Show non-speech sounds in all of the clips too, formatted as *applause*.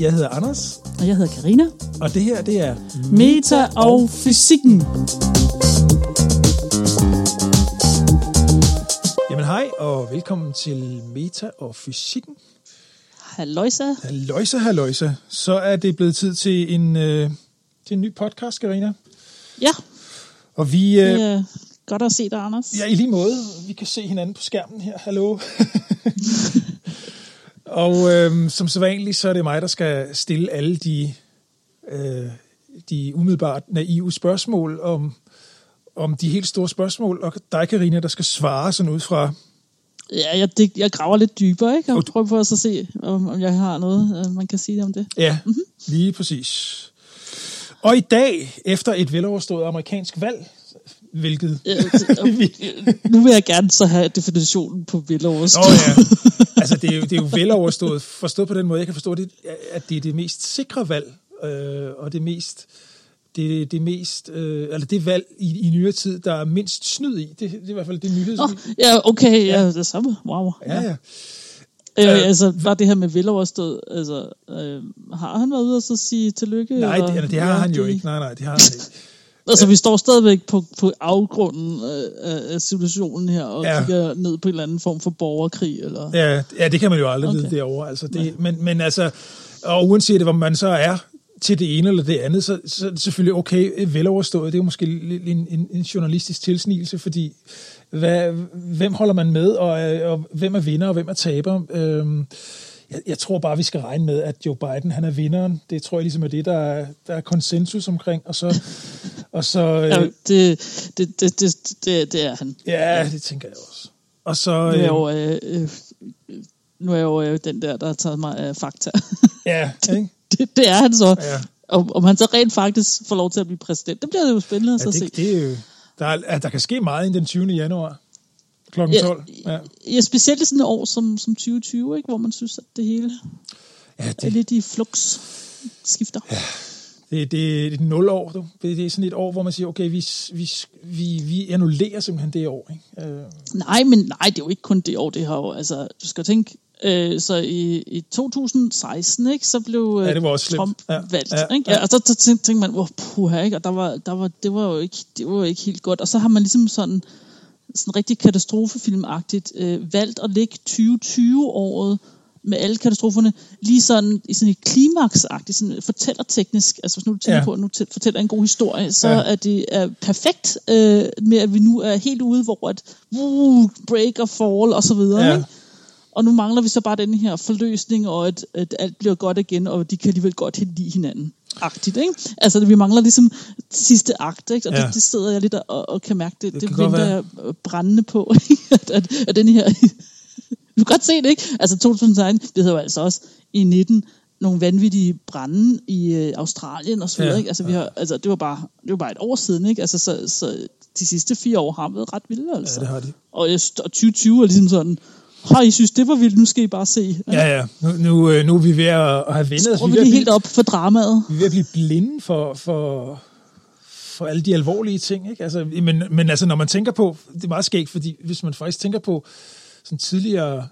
Jeg hedder Anders, Og jeg hedder Karina. og det her, det er Meta og fysikken. Jamen hej, og velkommen til Meta og Fysikken. Halløjsa. Halløjsa, halløjsa. Så er det blevet tid til en, øh, til en ny podcast, Karina. Ja, Og vi, øh, det er godt at se dig, Anders. ja, i lige måde, vi kan se hinanden på skærmen her. Hallo. *laughs* og øh, som så vanligt, så er det mig, der skal stille alle de, øh, de umiddelbart naive spørgsmål om, om de helt store spørgsmål, og dig, Karina, der skal svare sådan ud fra Ja, jeg, det, jeg graver lidt dybere, ikke? Og prøver på at så se, om, om jeg har noget, øh, man kan sige om det. Ja, mm-hmm. lige præcis. Og i dag, efter et veloverstået amerikansk valg, hvilket... *laughs* Det- *laughs* nu vil jeg gerne så have definitionen på vildårst. oh, ja, *laughs* altså det er, jo, det er jo veloverstået, forstået på den måde, jeg kan forstå det, at det er det mest sikre valg, øh, og det mest, det, det mest, øh, eller det valg i, i nyere tid, der er mindst snyd i. Det, det er i hvert fald det nyhed, Nå, som... ja, okay, ja, det samme. Wow. Ja, ja. Øh, Øh, altså, var det her med veloverstået, altså, øh, har han været ude og så sige tillykke? Nej, eller? det, det har Ja, han jo det- ikke. Nej, nej, det har han ikke. Altså, vi står stadigvæk på, på afgrunden af, af situationen her, og Ja. kigger ned på en eller anden form for borgerkrig, eller... Ja, ja, det kan man jo aldrig okay. Vide derovre. Altså det, men, men altså, og uanset hvor man så er til det ene eller det andet, så, så er det selvfølgelig okay, veloverstået. Det er jo måske en, en, en journalistisk tilsnigelse, fordi hvad, hvem holder man med, og, øh, og hvem er vinder, og hvem er taber? Øhm, jeg, jeg tror bare, vi skal regne med, at Joe Biden, han er vinderen. Det tror jeg ligesom er det, der er, der er konsensus omkring. Og så, og så Ja, øh, det, det, det, det, det, det er han. ja, det tænker jeg også. Og så, Nu er øh, jeg jo, øh, øh, nu er jeg jo øh, den der, der har taget mig af fakta. ja, *laughs* ikke? det, det er han så. Ja. Om, om han så rent faktisk får lov til at blive præsident, det bliver jo spændende at Ja, så se. det, det er jo, der, er, der kan ske meget inden den 20. januar kl. Ja, 12. Ja, Ja, specielt i sådan et år som, som 2020, ikke? hvor man synes, at det hele ja er det, lidt i flux skifter. Ja. Det, det er et nulår. Du. Det, det er sådan et år, hvor man siger, okay, vi, vi, vi, vi annullerer simpelthen det år. Ikke? Øh, Nej, men nej, det er jo ikke kun det år, det har jo, altså, du skal tænke, øh, så i, i 2016, ikke, så blev øh, Ja, det var også slemt. Trump Ja, ja. valgt, ja, ikke? ja. Og så, så tænkte, tænkte man, hvor puha, ikke, og der var, der var, det, var jo ikke, det var jo ikke helt godt, og så har man ligesom sådan, sådan rigtig katastrofefilmagtigt øh, valgt at lægge 2020-året med alle katastroferne, lige sådan i sådan et klimaksagtigt, sådan fortællerteknisk, altså hvis nu du tænker Ja. på, at nu tæ- fortæller en god historie, så Ja. er det er perfekt øh, med, at vi nu er helt ude, hvor at uh, break og fall og så videre, Ja. ikke? Og nu mangler vi så bare den her forløsning, og at, at alt bliver godt igen, og de kan alligevel godt lide hinanden. Agtigt, ikke? Altså, vi mangler ligesom sidste akt, ikke? Og Ja. det, det sidder jeg lidt og, og kan mærke, det, Det det, venter jeg brændende på, ikke? *laughs* at, at, at den her... du kan godt se det, ikke? Altså, 2016, det hedder jo altså også i 19 nogle vanvittige brænde i øh, Australien og så videre, Ja. ja. ikke? Altså, vi har, altså, det var bare det var bare et år siden, ikke? Altså, så, så de sidste fire år har været ret vilde, altså. ja, det har de. Og, og 2020 er ligesom sådan, Hej, I synes, det var vildt, nu skal I bare se. Ja, ja. Nu, nu, øh, nu er vi ved at have vendet os. Vi vi lige blive- helt op for dramaet. vi er ved at blive blinde for, for, for alle de alvorlige ting. Ikke? Altså, men, men altså, når man tænker på, det er meget skægt, fordi hvis man faktisk tænker på sådan tidligere,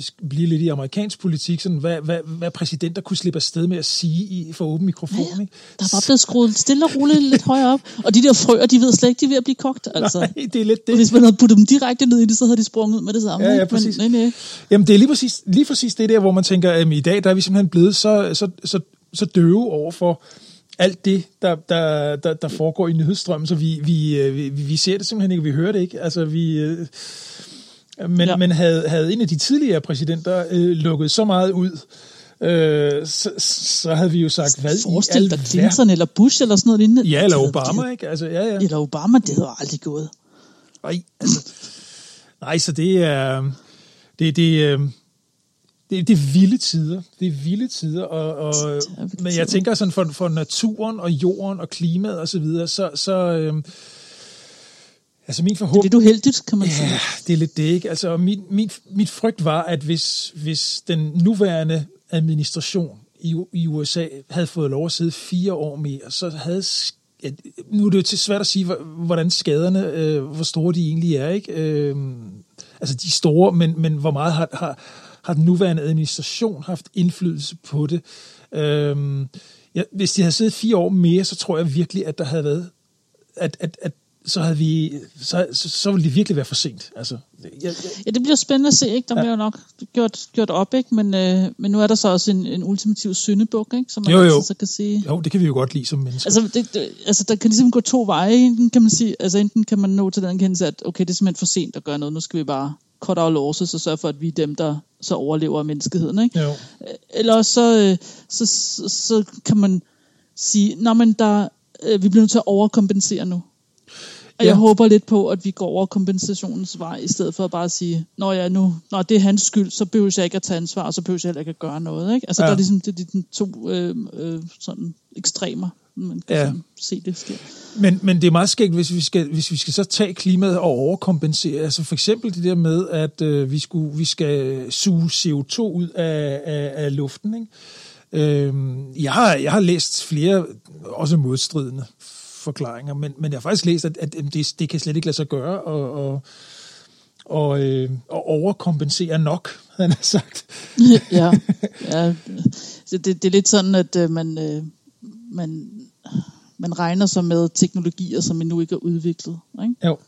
skal blive lidt i amerikansk politik, sådan, hvad, hvad, hvad præsidenter kunne slippe afsted med at sige i, for åben mikrofon. Ja, Ikke? Der er bare blevet skruet stille og roligt lidt højere op. Og de der frøer, de ved slet ikke, de er ved at blive kogt. Altså. Nej, *laughs* det er lidt Og det. Hvis man havde puttet dem direkte ned i det, så havde de sprunget ud med det samme. Ja, ja, præcis. Men, nej, nej. Jamen, det er lige præcis, lige præcis det der, hvor man tænker, at i dag der er vi simpelthen blevet så, så, så, så døve over for alt det, der, der, der, der foregår i nyhedsstrømmen, så vi, vi, øh, vi, vi ser det simpelthen ikke, vi hører det ikke. Altså, vi, øh, men, ja. Men havde, havde en af de tidligere præsidenter øh, lukket så meget ud, øh, så, så havde vi jo sagt, hvad i Forestil dig Clinton eller Bush eller sådan noget lignende. Ja, eller Det havde- Obama, ikke? Altså, ja, ja. Eller Obama, det havde aldrig gået. Nej, altså, nej, så det er, det, det, øh, det, det er vilde tider. Det er vilde tider, og, og, men jeg tænker sådan for, for naturen og jorden og klimaet og så videre, så, så øh, altså min Det er lidt uheldigt, kan man sige. Ja, det er lidt det, ikke? Altså, min, min, mit frygt var, at hvis, hvis den nuværende administration i, i USA havde fået lov at sidde fire år mere, så havde... Ja, nu er det jo til svært at sige, hvor- hvordan skaderne, øh, hvor store de egentlig er, ikke? Øh, altså, de er store, men, men hvor meget har, har, har den nuværende administration haft indflydelse på det. Øhm, ja, hvis de havde siddet fire år mere, så tror jeg virkelig, at der havde været, at, at, at så havde vi, så, så, så ville det virkelig være for sent. Altså, jeg, jeg, Ja, det bliver spændende at se, ikke? Der Ja. bliver jo nok gjort, gjort op, ikke? Men, øh, men nu er der så også en, en ultimativ syndebuk, ikke? Som man Jo, jo. altid så kan sige. jo, det kan vi jo godt lide som mennesker. Altså, det, det, altså, der kan ligesom gå to veje. Enten kan man sige, altså enten kan man nå til den kendelse, at okay, det er simpelthen for sent at gøre noget. Nu skal vi bare cut our losses og sørge for, at vi er dem, der så overlever menneskeheden, ikke? jo. Eller også så, øh, så, så, så kan man sige, nå, men der, øh, vi bliver nødt til at overkompensere nu. Og Ja. jeg håber lidt på, at vi går over kompensationens vej, i stedet for at bare sige, når ja, nu, når det er hans skyld, så behøver jeg ikke at tage ansvar, og så behøver jeg heller ikke at gøre noget. Ikke? Altså, Ja. der er ligesom det, er de to øh, øh, sådan ekstremer, man kan Ja. se det sker. Men, men det er meget skægt, hvis vi, skal, hvis vi skal så tage klimaet og overkompensere. Altså for eksempel det der med, at øh, vi, skulle, vi skal suge CO2 ud af, af, af luften. Ikke? Øhm, jeg, har, jeg har læst flere, også modstridende forklaringer, men, men jeg har faktisk læst, at, at det, det kan slet ikke lade sig gøre og, og, og, øh, og overkompensere nok, han har *laughs* sagt. *laughs* ja, ja. Så det, det er lidt sådan, at øh, man, øh, man, man regner sig med teknologier, som endnu ikke er udviklet. Ikke? Jo.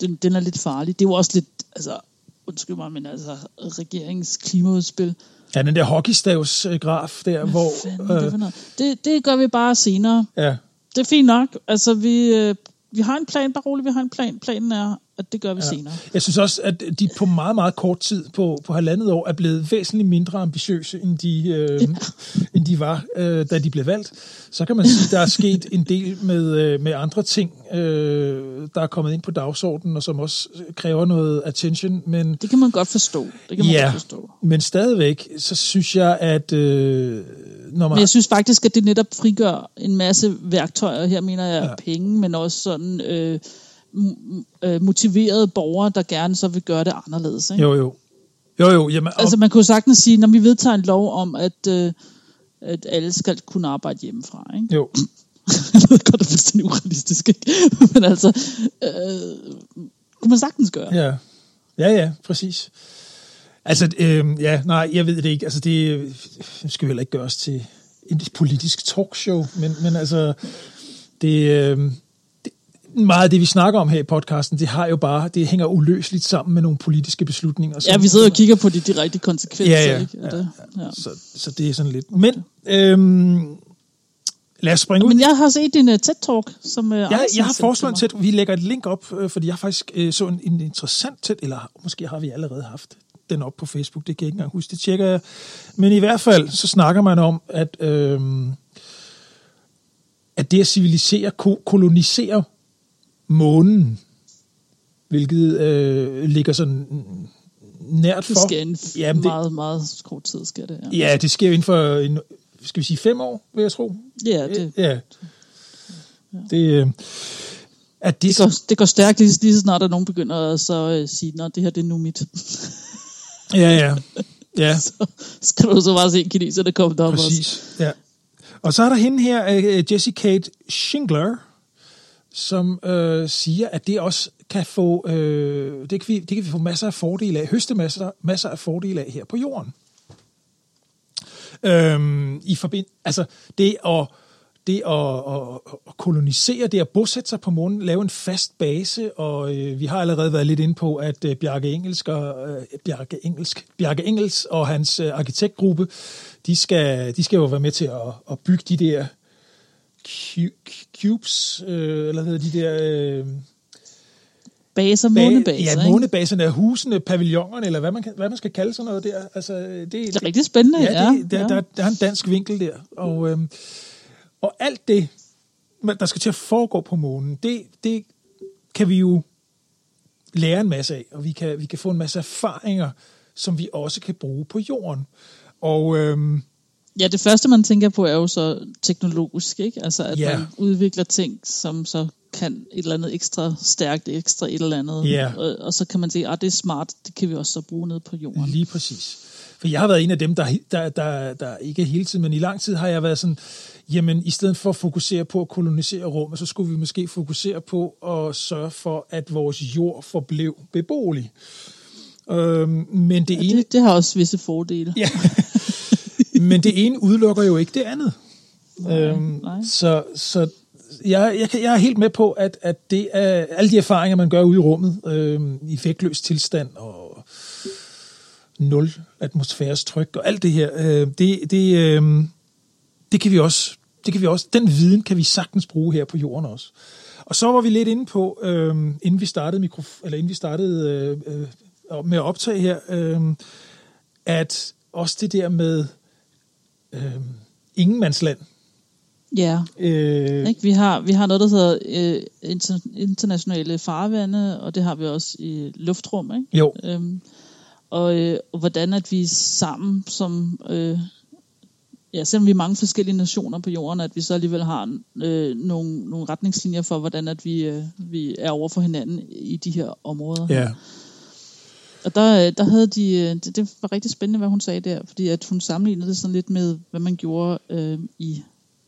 Den, den er lidt farlig. Det er jo også lidt, altså, undskyld mig, men altså, regeringens klimaudspil. Ja, den der hockeystavsgraf der, hvor... Fanden, noget. det, det gør vi bare senere. ja, det er fint nok. Altså, vi, øh, vi har en plan, bare roligt, vi har en plan. Planen er, at det gør vi ja. senere. Jeg synes også, at de på meget, meget kort tid, på, på halvandet år, er blevet væsentligt mindre ambitiøse, end de, øh, ja. *laughs* end de var, øh, da de blev valgt. Så kan man sige, at der er sket en del med, øh, med andre ting, øh, der er kommet ind på dagsordenen, og som også kræver noget attention. Men, Det kan man godt forstå. Det kan man ja, godt forstå. men stadigvæk, så synes jeg, at øh, når man... Men jeg synes faktisk, at det netop frigør en masse værktøjer. Her mener jeg ja. penge, men også sådan øh, motiverede borgere, der gerne så vil gøre det anderledes. Ikke? Jo, jo. Jo, jo. Jamen, Altså man kunne sagtens sige, når vi vedtager en lov om, at, øh, at alle skal kunne arbejde hjemmefra. Ikke? jo. *laughs* jeg ved godt, det er fuldstændig urealistisk, ikke? *laughs* men altså, øh, kunne man sagtens gøre. Ja, ja, ja præcis. Altså, øh, ja, nej, jeg ved det ikke. Altså, det det skal jo heller ikke gøres til et politisk talkshow, men, men altså, det, øh, det, meget af det, vi snakker om her i podcasten, det har jo bare, det hænger uløseligt sammen med nogle politiske beslutninger. Ja, vi sidder og kigger på de direkte konsekvenser. Ja, ja, ikke? ja, det. Ja. Så, så det er sådan lidt. Men, øh, lad os springe ud. Men jeg har set din uh, TED-talk, som uh, Jeg, jeg har foreslået en tæt. Vi lægger et link op, øh, fordi jeg faktisk øh, så en, en interessant tæt, eller måske har vi allerede haft den op på Facebook, det kan jeg ikke engang huske, det tjekker jeg. Men i hvert fald, så snakker man om, at, øh, at det at civilisere, ko- kolonisere månen, hvilket øh, ligger sådan nært for. Det sker en f- Jamen, det- meget, meget kort tid, skal det. Ja, Ja, det sker inden for, en, skal vi sige fem år, vil jeg tro. ja det, Ja. Det, øh, at det, det, går, det går stærkt lige, lige så snart, der nogen begynder at så, uh, sige, at det her det er nu mit. *laughs* Ja, ja. Ja, *laughs* så skal du så bare se kineserne komme derop også. præcis. Ja. Og så er der hende her, øh, Jessie Kate Schingler, som øh, siger, at det også kan få, øh, det, kan vi, det kan vi få masser af fordele af, høste masser, masser af fordele af her på jorden. Øhm, I forbind, altså det at, det at, at, at kolonisere, det at bosætte sig på månen, lave en fast base, og øh, vi har allerede været lidt inde på, at øh, Bjarke Engelsk og, øh, Bjarke, Engelsk, Bjarke Engels og hans øh, arkitektgruppe, de skal, de skal jo være med til at, at bygge de der cubes, øh, eller hvad hedder de der... Øh, Baser, månebaser, Ja, ikke? månebaserne, husene, pavillonerne, eller hvad man, kan, hvad man skal kalde sådan noget der. Altså, det, Det er rigtig spændende, Ja, ja. det, der, ja. Der, der er en dansk vinkel der. Og, øhm, og alt det, der skal til at foregå på månen, det, det kan vi jo lære en masse af, og vi kan, vi kan få en masse erfaringer, som vi også kan bruge på jorden. Og øhm, Ja, det første, man tænker på, er jo så teknologisk, ikke? Altså, at Ja. man udvikler ting, som så kan et eller andet ekstra stærkt, ekstra et eller andet. Ja. Og, og så kan man sige, at det er smart, det kan vi også så bruge ned på jorden. Lige præcis. For jeg har været en af dem, der, der, der, der ikke hele tiden, men i lang tid har jeg været sådan, jamen i stedet for at fokusere på at kolonisere rummet, så skulle vi måske fokusere på at sørge for, at vores jord forblev beboelig. Øhm, men det Ja, ene... det, det har også visse fordele. Ja. *laughs* Men det ene udelukker jo ikke det andet. øhm, nej. Så, så jeg, jeg, jeg er helt med på, at, at det er alle de erfaringer, man gør ude i rummet, øhm, i vægtløs tilstand og nul atmosfæres tryk og alt det her, øh, det, det, øh, det kan vi også, det kan vi også, den viden kan vi sagtens bruge her på jorden også. Og så var vi lidt inde på, øh, inden vi startede, mikrof- eller inden vi startede øh, øh, med at optage her, øh, at også det der med øh, ingenmandsland. Ja, Øh, ikke? Vi, har, vi har noget, der hedder øh, inter, internationale farvande, og det har vi også i luftrum. Ikke? jo, Øhm, og, øh, og hvordan at vi sammen som øh, ja, selvom vi er mange forskellige nationer på jorden, at vi så alligevel har øh, nogle, nogle retningslinjer for, hvordan at vi, øh, vi er over for hinanden i de her områder. ja, Og der, øh, der havde de, øh, det, det var rigtig spændende, hvad hun sagde der, fordi at hun sammenlignede det sådan lidt med, hvad man gjorde øh, i,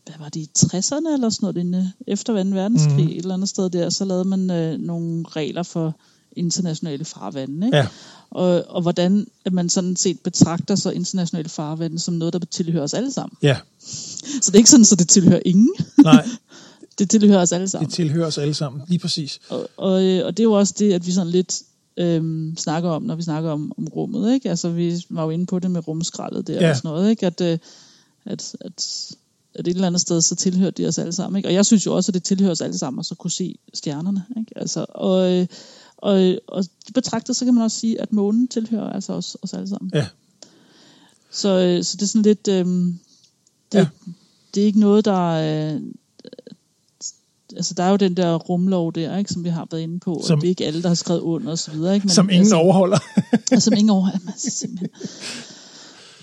hvad var det, i 60'erne eller sådan noget, inden, efter 2. verdenskrig, mm. et eller andet sted der, så lavede man øh, nogle regler for internationale farvande, ikke? ja, Og, og hvordan at man sådan set betragter så internationale farvande som noget, der tilhører os alle sammen. ja, *laughs* Så det er ikke sådan, at det tilhører ingen. nej, *laughs* det tilhører os alle sammen. det tilhører os alle sammen, lige præcis. Og, og, øh, og det er jo også det, at vi sådan lidt øhm, snakker om, når vi snakker om, om rummet. Ikke? Altså, vi var jo inde på det med rumskraldet der Ja. og sådan noget. Ikke? At, øh, at, at, at et eller andet sted, så tilhører det os alle sammen. Ikke? Og jeg synes jo også, at det tilhører os alle sammen, at så kunne se stjernerne. Ikke? Altså, og, øh, og, og betragtet, så kan man også sige, at månen tilhører altså os, os alle sammen. Ja, Så, øh, så det er sådan lidt... Øh, det, ja. det er ikke noget, der... Øh, altså, der er jo den der rumlov der, ikke, som vi har været inde på, Som- og det er ikke alle, der har skrevet under og så videre. Ikke? Men, som ingen altså, overholder. og som ingen over... Jamen, altså, simpelthen.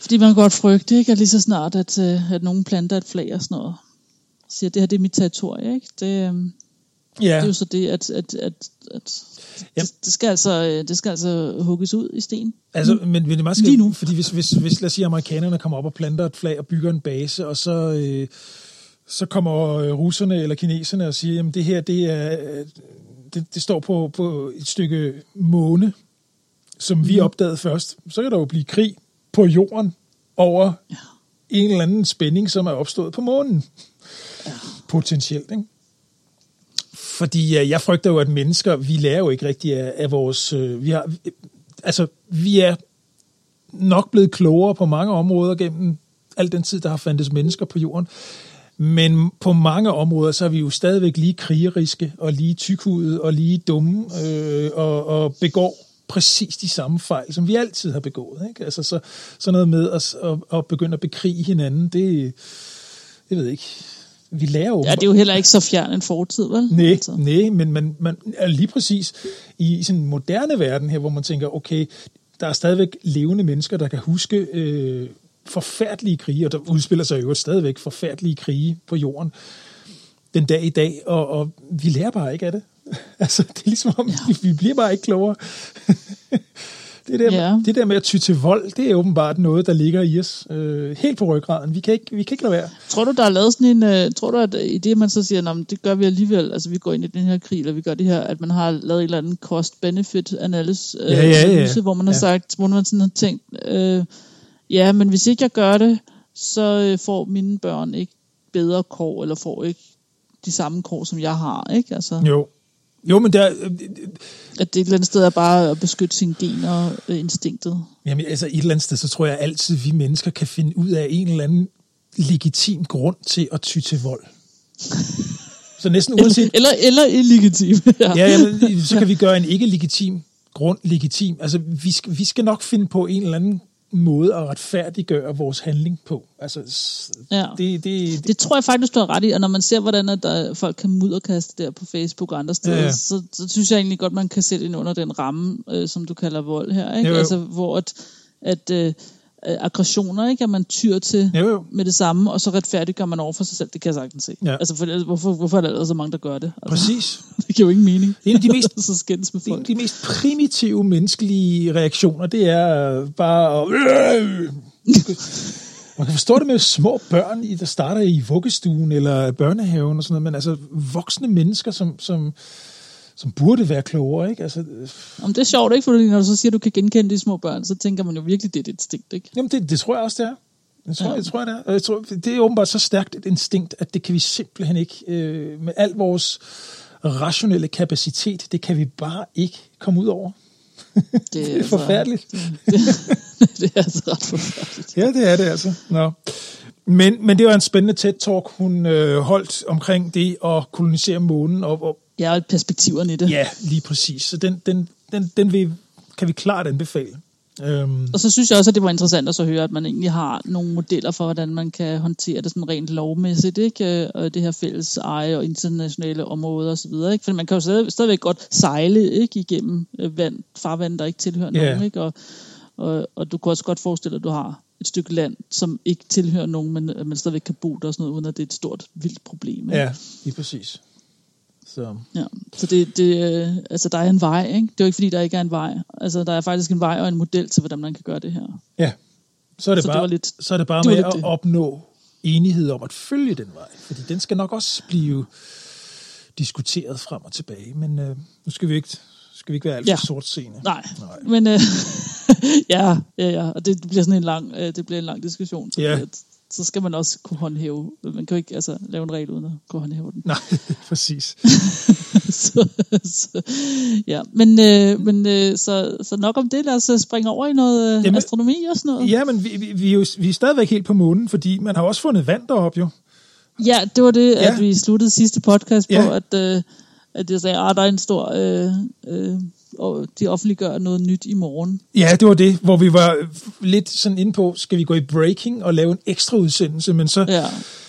Fordi man godt frygte, ikke? at lige så snart, at, øh, at nogen planter et flag og sådan noget, siger, at det her det er mit territorie. Ikke? Det, øh, det ja, er jo så det, at, at, at, at Ja. det, det, skal altså, øh, det skal altså hugges ud i sten. Altså, men, men det er meget Lige skægt, nu. fordi hvis, hvis, hvis, lad os sige, amerikanerne kommer op og planter et flag og bygger en base, og så, øh, så kommer øh, russerne eller kineserne og siger, jamen det her, det er, øh, det, det står på, på et stykke måne, som vi Mhm. opdagede først. Så kan der jo blive krig på jorden over Ja. en eller anden spænding, som er opstået på månen. Ja. Potentielt, ikke? Fordi jeg frygter jo, at mennesker, vi lærer jo ikke rigtig af, af vores... Øh, vi har, altså, vi er nok blevet klogere på mange områder gennem al den tid, der har fandtes mennesker på jorden. Men på mange områder, så er vi jo stadigvæk lige krigeriske, og lige tykhudede, og lige dumme, øh, og, og begår præcis de samme fejl, som vi altid har begået. Ikke? Altså så, sådan noget med at, at, at begynde at bekrige hinanden, det, jeg ved ikke, vi lærer jo... Ja, det er jo heller ikke så fjern en fortid, vel? Nej, Altså. nej, men man, man er lige præcis i, i sådan en moderne verden her, hvor man tænker, okay, der er stadigvæk levende mennesker, der kan huske øh, forfærdelige krige, og der udspiller sig jo stadigvæk forfærdelige krige på jorden den dag i dag, og, og vi lærer bare ikke af det. *laughs* altså, det er ligesom om, ja. vi, vi bliver bare ikke klogere. *laughs* det, der, Ja. det der med at ty til vold, det er åbenbart noget, der ligger i os øh, helt på ryggraden. Vi kan ikke, vi kan ikke lade være. Tror du, der er lavet sådan en, uh, tror du, at i det, man så siger, "Nå, men det gør vi alligevel, altså vi går ind i den her krig, eller vi gør det her, at man har lavet en eller anden cost-benefit analyse, uh, Ja, ja, ja. analyse, hvor man har Ja. sagt, hvor man sådan har tænkt, uh, ja, men hvis ikke jeg gør det, så uh, får mine børn ikke bedre kår, eller får ikke de samme kår, som jeg har, ikke? Altså, Jo. Jo, men der, øh, at det et eller andet sted er bare at beskytte sine gener, uh, instinktet. Jamen, altså et eller andet sted, så tror jeg altid, vi mennesker kan finde ud af en eller anden legitim grund til at ty til vold. *laughs* Så næsten uanset... Eller, eller, eller illegitim. *laughs* ja. Ja, jamen, så kan vi gøre en ikke legitim grund legitim. Altså, vi skal, vi skal nok finde på en eller anden måde at retfærdiggøre vores handling på. Altså, Ja. det, det, det, Det tror jeg faktisk, du har ret i, og når man ser, hvordan at der, folk kan mudderkaste der på Facebook og andre steder, ja. ja. Så, så synes jeg egentlig godt, man kan sætte ind under den ramme, øh, som du kalder vold her. Ikke? Jo, jo. Altså, hvor at, at øh, øh, aggressioner, ikke? at man tyr til jo, jo. med det samme, og så retfærdiggør man over for sig selv. Det kan jeg sagtens se. Ja. Altså, for, hvorfor, hvorfor er der ellers så mange, der gør det? Altså, Præcis. *laughs* det giver jo ingen mening. En af de mest *laughs* så skændes med er en af folk. de mest primitive menneskelige reaktioner, det er øh, bare at... *laughs* Man kan forstå det med små børn, der starter i vuggestuen eller børnehaven og sådan noget, men altså voksne mennesker, som, som, som burde være klogere, ikke? Altså, Om det er sjovt, ikke? Fordi når du så siger, at du kan genkende de små børn, så tænker man jo virkelig, det er et instinkt, ikke? jamen, det, det tror jeg også, det er. Jeg tror, Ja. jeg tror, det er. Og Jeg tror, det er åbenbart så stærkt et instinkt, at det kan vi simpelthen ikke, øh, med al vores rationelle kapacitet, det kan vi bare ikke komme ud over. Det er *laughs* altså- forfærdeligt. *laughs* Det, det er altså ret forfærdeligt. Ja, det er det altså. Nå. Men, men det var en spændende TED-talk, hun øh, holdt omkring det at kolonisere månen. Og, og, Ja, og perspektiverne i det. ja, lige præcis. Så den, den, den, den vil, kan vi klart anbefale. Øhm, Og så synes jeg også, at det var interessant at så høre, at man egentlig har nogle modeller for, hvordan man kan håndtere det sådan rent lovmæssigt, ikke? Og det her fælles eje og internationale områder osv., ikke? For man kan jo stadig, stadigvæk godt sejle, ikke? Igennem øh, vand, farvand, der ikke tilhører Ja. nogen, ikke? Og, og, og du kan også godt forestille dig, at du har et stykke land, som ikke tilhører nogen, men man stadigvæk kan bo der og sådan noget, uden at det er et stort, vildt problem. Ikke? ja, lige præcis. Så, Ja, så det, det, øh, altså der er en vej, ikke? Det er jo ikke fordi, der ikke er en vej. Altså der er faktisk en vej og en model til, hvordan man kan gøre det her. ja. Så er det, Så det bare, var lidt- så er det bare det med at det. opnå enighed om at følge den vej. Fordi den skal nok også blive diskuteret frem og tilbage. Men øh, nu skal vi ikke, skal vi ikke være alt for Ja. ja. sortseende. Nej, Nej. men øh, *laughs* ja, ja, ja, og det bliver sådan en lang, øh, det bliver en lang diskussion. Så, Ja. at, så skal man også kunne håndhæve. Man kan jo ikke altså, lave en regel uden at kunne håndhæve den. Nej, *laughs* præcis. *laughs* så, så, ja, men, øh, men øh, så, så nok om det. Lad os øh, springe over i noget øh, Jamen- astronomi og sådan noget. Ja, men vi, vi, vi, er jo, vi er stadigvæk helt på månen, fordi man har også fundet vand deroppe jo. Ja, det var det, Ja. at vi sluttede sidste podcast på, Ja. at, øh, at jeg sagde, at der er en stor... Øh, øh, og de offentliggør noget nyt i morgen. Ja, det var det, hvor vi var lidt sådan inde på, skal vi gå i breaking og lave en ekstra udsendelse, men så, Ja.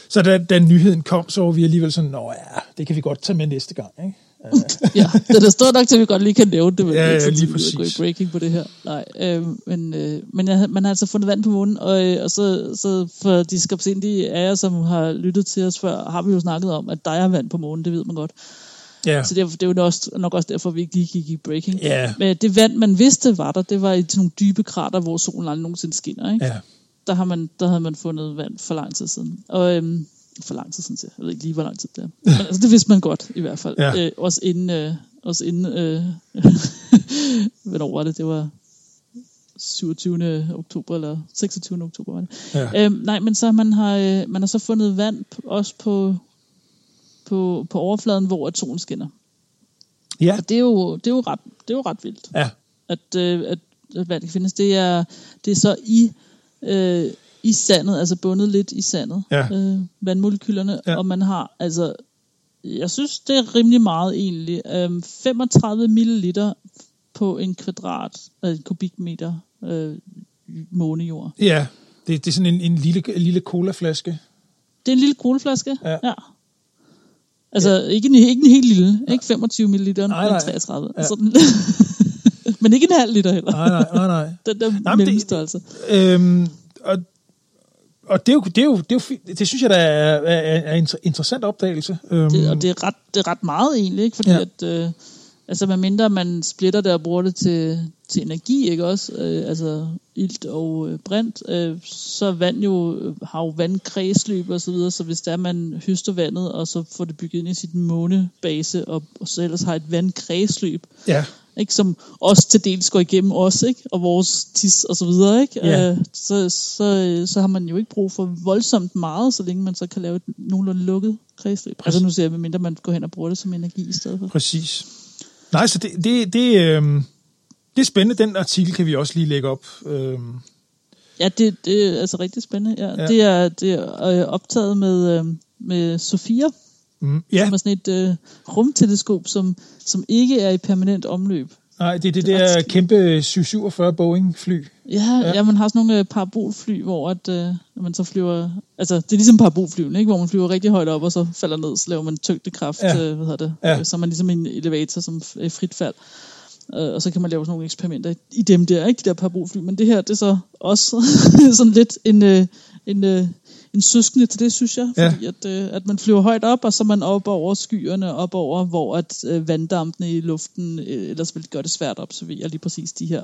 så da, da nyheden kom, så var vi alligevel sådan, nå ja, det kan vi godt tage med næste gang, ikke? *laughs* ja, den er stor nok til, at vi godt lige kan nævne det, men Ja, det ja, lige at gå i præcis. breaking på det her. Nej, øh, men, øh, men jeg, man har altså fundet vand på månen, og, øh, og så, så for de skabsindige af jer, som har lyttet til os før, har vi jo snakket om, at der er vand på månen, det ved man godt. Ja, Så det, er- det jo også, nok også derfor, vi ikke lige gik i breaking. Ja. Men det vand, man vidste var der, det var i sådan nogle dybe krater, hvor solen aldrig nogensinde skinner. Ikke? ja. Der, har man, der havde man fundet vand for lang tid siden. Og øhm, for lang tid siden, jeg. jeg ved ikke lige, hvor lang tid det er. *laughs* Men altså, det vidste man godt, i hvert fald. Ja. Øh, også inden, øh, også inden øh, *laughs* hvornår var det? Det var 27. oktober, eller 26. oktober var det. Ja. Øhm, nej, men så man har øh, man har så fundet vand også på, på, på overfladen, hvor at solen skinner. Ja, Og det er jo, det er jo, ret, det er jo ret vildt ja, at, øh, at, at vand kan findes. Det er, det er så i, øh, i sandet, altså bundet lidt i sandet, Ja. øh, vandmolekylerne, Ja. og man har altså, jeg synes, det er rimelig meget egentlig, øh, 35 milliliter på en kvadrat, øh, en kubikmeter øh, månejord. ja. Det, det er sådan en, en lille, en lille colaflaske. Det er en lille colaflaske. Ja. ja. Altså, ja. Ikke, en, ikke en helt lille, ikke 25 milliliter, Nej, men nej. 33. Ja. Ja. Sådan. *laughs* men ikke en halv liter heller. Nej, nej, nej, nej. Den der det- mellemstørrelse. Øhm, og, og det er jo, det er jo, det er jo fint. det synes jeg da er, er, er en inter- interessant opdagelse. Øhm, Det, og det er, ret, det er ret meget egentlig, ikke? Fordi Ja. ja. at, øh, altså medmindre man splitter det og bruger det til, til energi, ikke også? Øh, altså ilt og øh, brint, øh, så vand jo, har jo vandkredsløb og så videre, så hvis der man høster vandet, og så får det bygget ind i sit månebase, og, og så ellers har et vandkredsløb, ja, ikke, som også til dels går igennem os, ikke? og vores tis og så videre, ikke? Ja. Øh, så, så, så har man jo ikke brug for voldsomt meget, så længe man så kan lave et nogenlunde lukket kredsløb. Altså nu ser jeg, medmindre man går hen og bruger det som energi i stedet for. præcis. Nej, så det, det, det, øhm, det er spændende. Den artikel kan vi også lige lægge op. Øhm, Ja, det, det er altså rigtig spændende. Ja. Ja. Det er, det er øh, optaget med, øh, med Sofia, mm, ja, som er sådan et øh, rumteleskop, som, som ikke er i permanent omløb. Nej, det er det det er der ret kæmpe 747 Boeing-fly. Ja, ja. ja, man har sådan nogle øh, parabolfly, hvor at, øh, man så flyver... Altså, det er ligesom parabolflyvene, ikke? Hvor man flyver rigtig højt op, og så falder ned, så laver man tyngdekraft, Ja. øh, hvad hedder det? Ja. Så er man ligesom en elevator, som er frit fald. Øh, og så kan man lave sådan nogle eksperimenter i- dem der, ikke? De der parabolfly. Men det her, det er så også *laughs* sådan lidt en, øh, en, øh, en søskende til det, synes jeg. Ja. Fordi at, øh, at man flyver højt op, og så er man op over skyerne, op over, hvor at øh, vanddampene i luften øh, ellers vil gøre det svært at observere lige præcis de her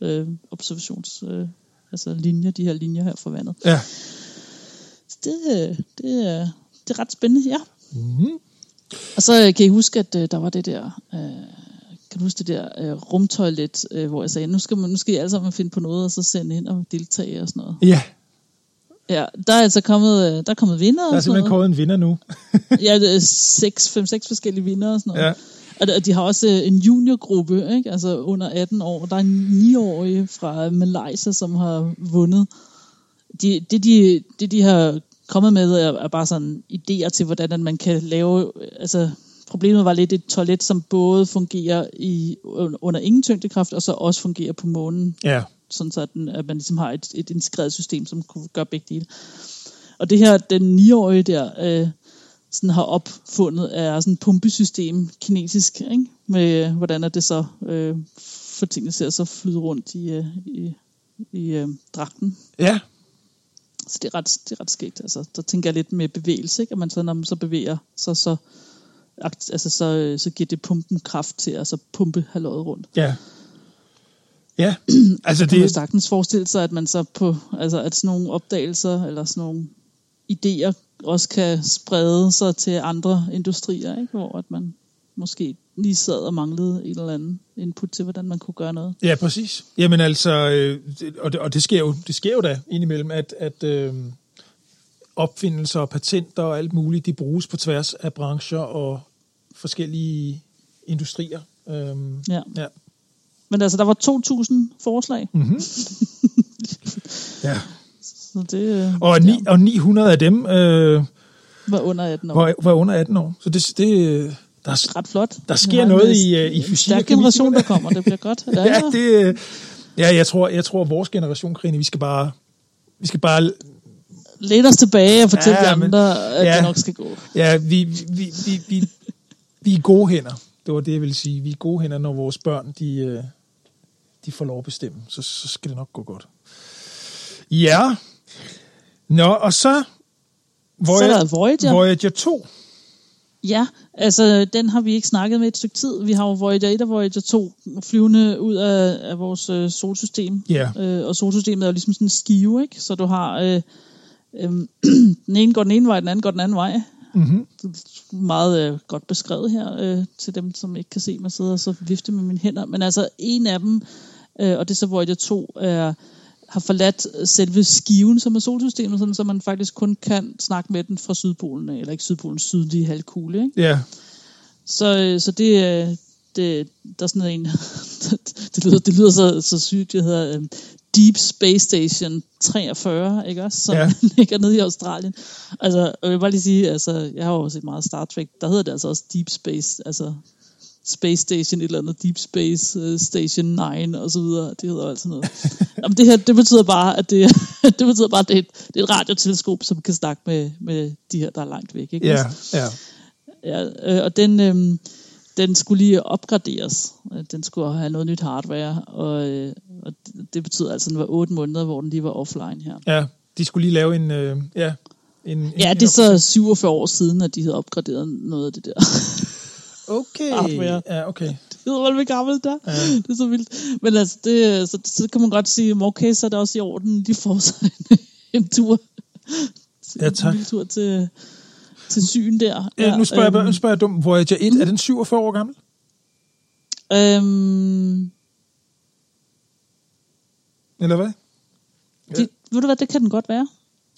øh, observations... Øh, altså linjer, de her linjer her fra vandet. Ja. Så Det, det, er, det er ret spændende, ja. Mm. Og så kan I huske, at der var det der... Øh, kan du huske det der øh, rumtoilet, øh, hvor jeg sagde, nu skal, man, nu skal I alle sammen finde på noget, og så sende ind og deltage og sådan noget. Ja, Ja, der er altså kommet, øh, der er kommet vinder der er simpelthen kåret en vinder nu. *laughs* Ja, det er seks, fem, seks forskellige vinder og sådan noget. Ja. Og de- har også øh, en juniorgruppe, ikke? altså under 18 år. Der er en 9-årig fra Malaysia, som har vundet. De, det, de, det, de har kommet med, er, er bare sådan idéer til, hvordan man kan lave... Altså, problemet var lidt et toilet, som både fungerer i, under ingen tyngdekraft, og så også fungerer på månen Ja, sådan så at, den, at man ligesom har et, et integreret system, som kunne gøre begge dele. Og det her, den 9-årige der, øh, sådan har opfundet, er sådan et pumpesystem, kinesisk, ikke? med hvordan er det så øh, får tingene at så flyde rundt i, øh, i, i øh, dragten. ja, Så det er ret, det er ret skægt. Altså, der tænker jeg lidt med bevægelse, ikke? at man så, når man så bevæger sig, så, akt- altså, så, så giver det pumpen kraft til at så pumpe halvøjet rundt. ja. Ja, *clears throat* altså kan man det, sagtens forestille sig, at man så på, altså at sådan nogle opdagelser eller sådan nogle idéer også kan sprede sig til andre industrier, ikke? hvor at man måske lige sad og manglede en eller anden input til, hvordan man kunne gøre noget. Ja, præcis. Jamen altså, øh, det- og, det, og det sker jo, det sker jo da indimellem, at, at øh, opfindelser og patenter og alt muligt, de bruges på tværs af brancher og forskellige industrier. Øhm, Ja. ja. Men altså, der var 2.000 forslag, Mm-hmm. *laughs* ja. så det øh, Og, ni, og 900 af dem øh, var under 18 år. var, var under 18 år. Så det, det øh, der, er- Ret flot. Der sker noget i, øh, i fysik Stærk kemi. generation, der kommer. Det bliver godt. *laughs* Ja, ja, det, ja jeg, tror, jeg tror, at vores generation, Karine, vi skal bare... Vi skal bare Læn os tilbage og fortælle Ja, de men- andre, at ja. det nok skal gå. Ja, vi, vi, vi, vi, vi, er gode hænder. Det var det, jeg ville sige. Vi er gode hænder, når vores børn, de, øh, de får lov at bestemme. Så, så skal det nok gå godt. Ja. Nå, og så... Så er der Voyager. Voyager 2. Ja, altså den har vi ikke snakket med et stykke tid. Vi har jo Voyager 1 og Voyager 2 flyvende ud af, af vores øh, solsystem. Ja. Øh, og solsystemet er jo ligesom sådan en skive, ikke? Så du har... Øh, øh, *clears throat* den ene går den ene vej, den anden går den anden vej. Mm-hmm. Meget øh, godt beskrevet her øh, til dem, som ikke kan se mig sidde og så vifte med mine hænder. Men altså en af dem, øh, og det er så Voyager 2, er, har forladt selve skiven, som er solsystemet, sådan, så man faktisk kun kan snakke med den fra Sydpolen, eller ikke Sydpolens sydlige halvkugle. Ikke? Ja. Så, øh, så det, øh, det, der er sådan en, *laughs* det lyder, det lyder så, så sygt, det hedder um, Deep Space Station 43, ikke også, som Ja. *laughs* ligger nede i Australien. Altså, jeg vil bare lige sige, altså, jeg har jo set meget Star Trek, der hedder det altså også Deep Space, altså Space Station, et eller andet Deep Space uh, Station 9 og så videre. Det hedder altså noget. *laughs* Jamen, det her, det betyder bare, at det, *laughs* det betyder bare, at det er, et, det er et radioteleskop, som kan snakke med, med de her, der er langt væk. Ikke? Ja, ja. Ja, øh, og den, øh, den skulle lige opgraderes. Øh, Den skulle have noget nyt hardware, og, øh, og det- det betyder altså, at den var otte måneder, hvor den lige var offline her. Ja, de skulle lige lave en... Øh, ja, en, en Ja, det er så 47 år siden, at de havde opgraderet noget af det der. Okay. *laughs* hardware. Ja, okay. det ved vel, gammelt der. Ja. Det er så vildt. Men altså, det, så, så kan man godt sige, "Men okay, så er det også i orden, de får *laughs* sig en, en tur. Ja, tak. En tur til, til syn der. Ja, nu spørger, jeg, øhm, nu spørger jeg dumt. Voyager 1, er den 47 år gammel? øhm, Eller hvad? det, ved du hvad, det kan den godt være.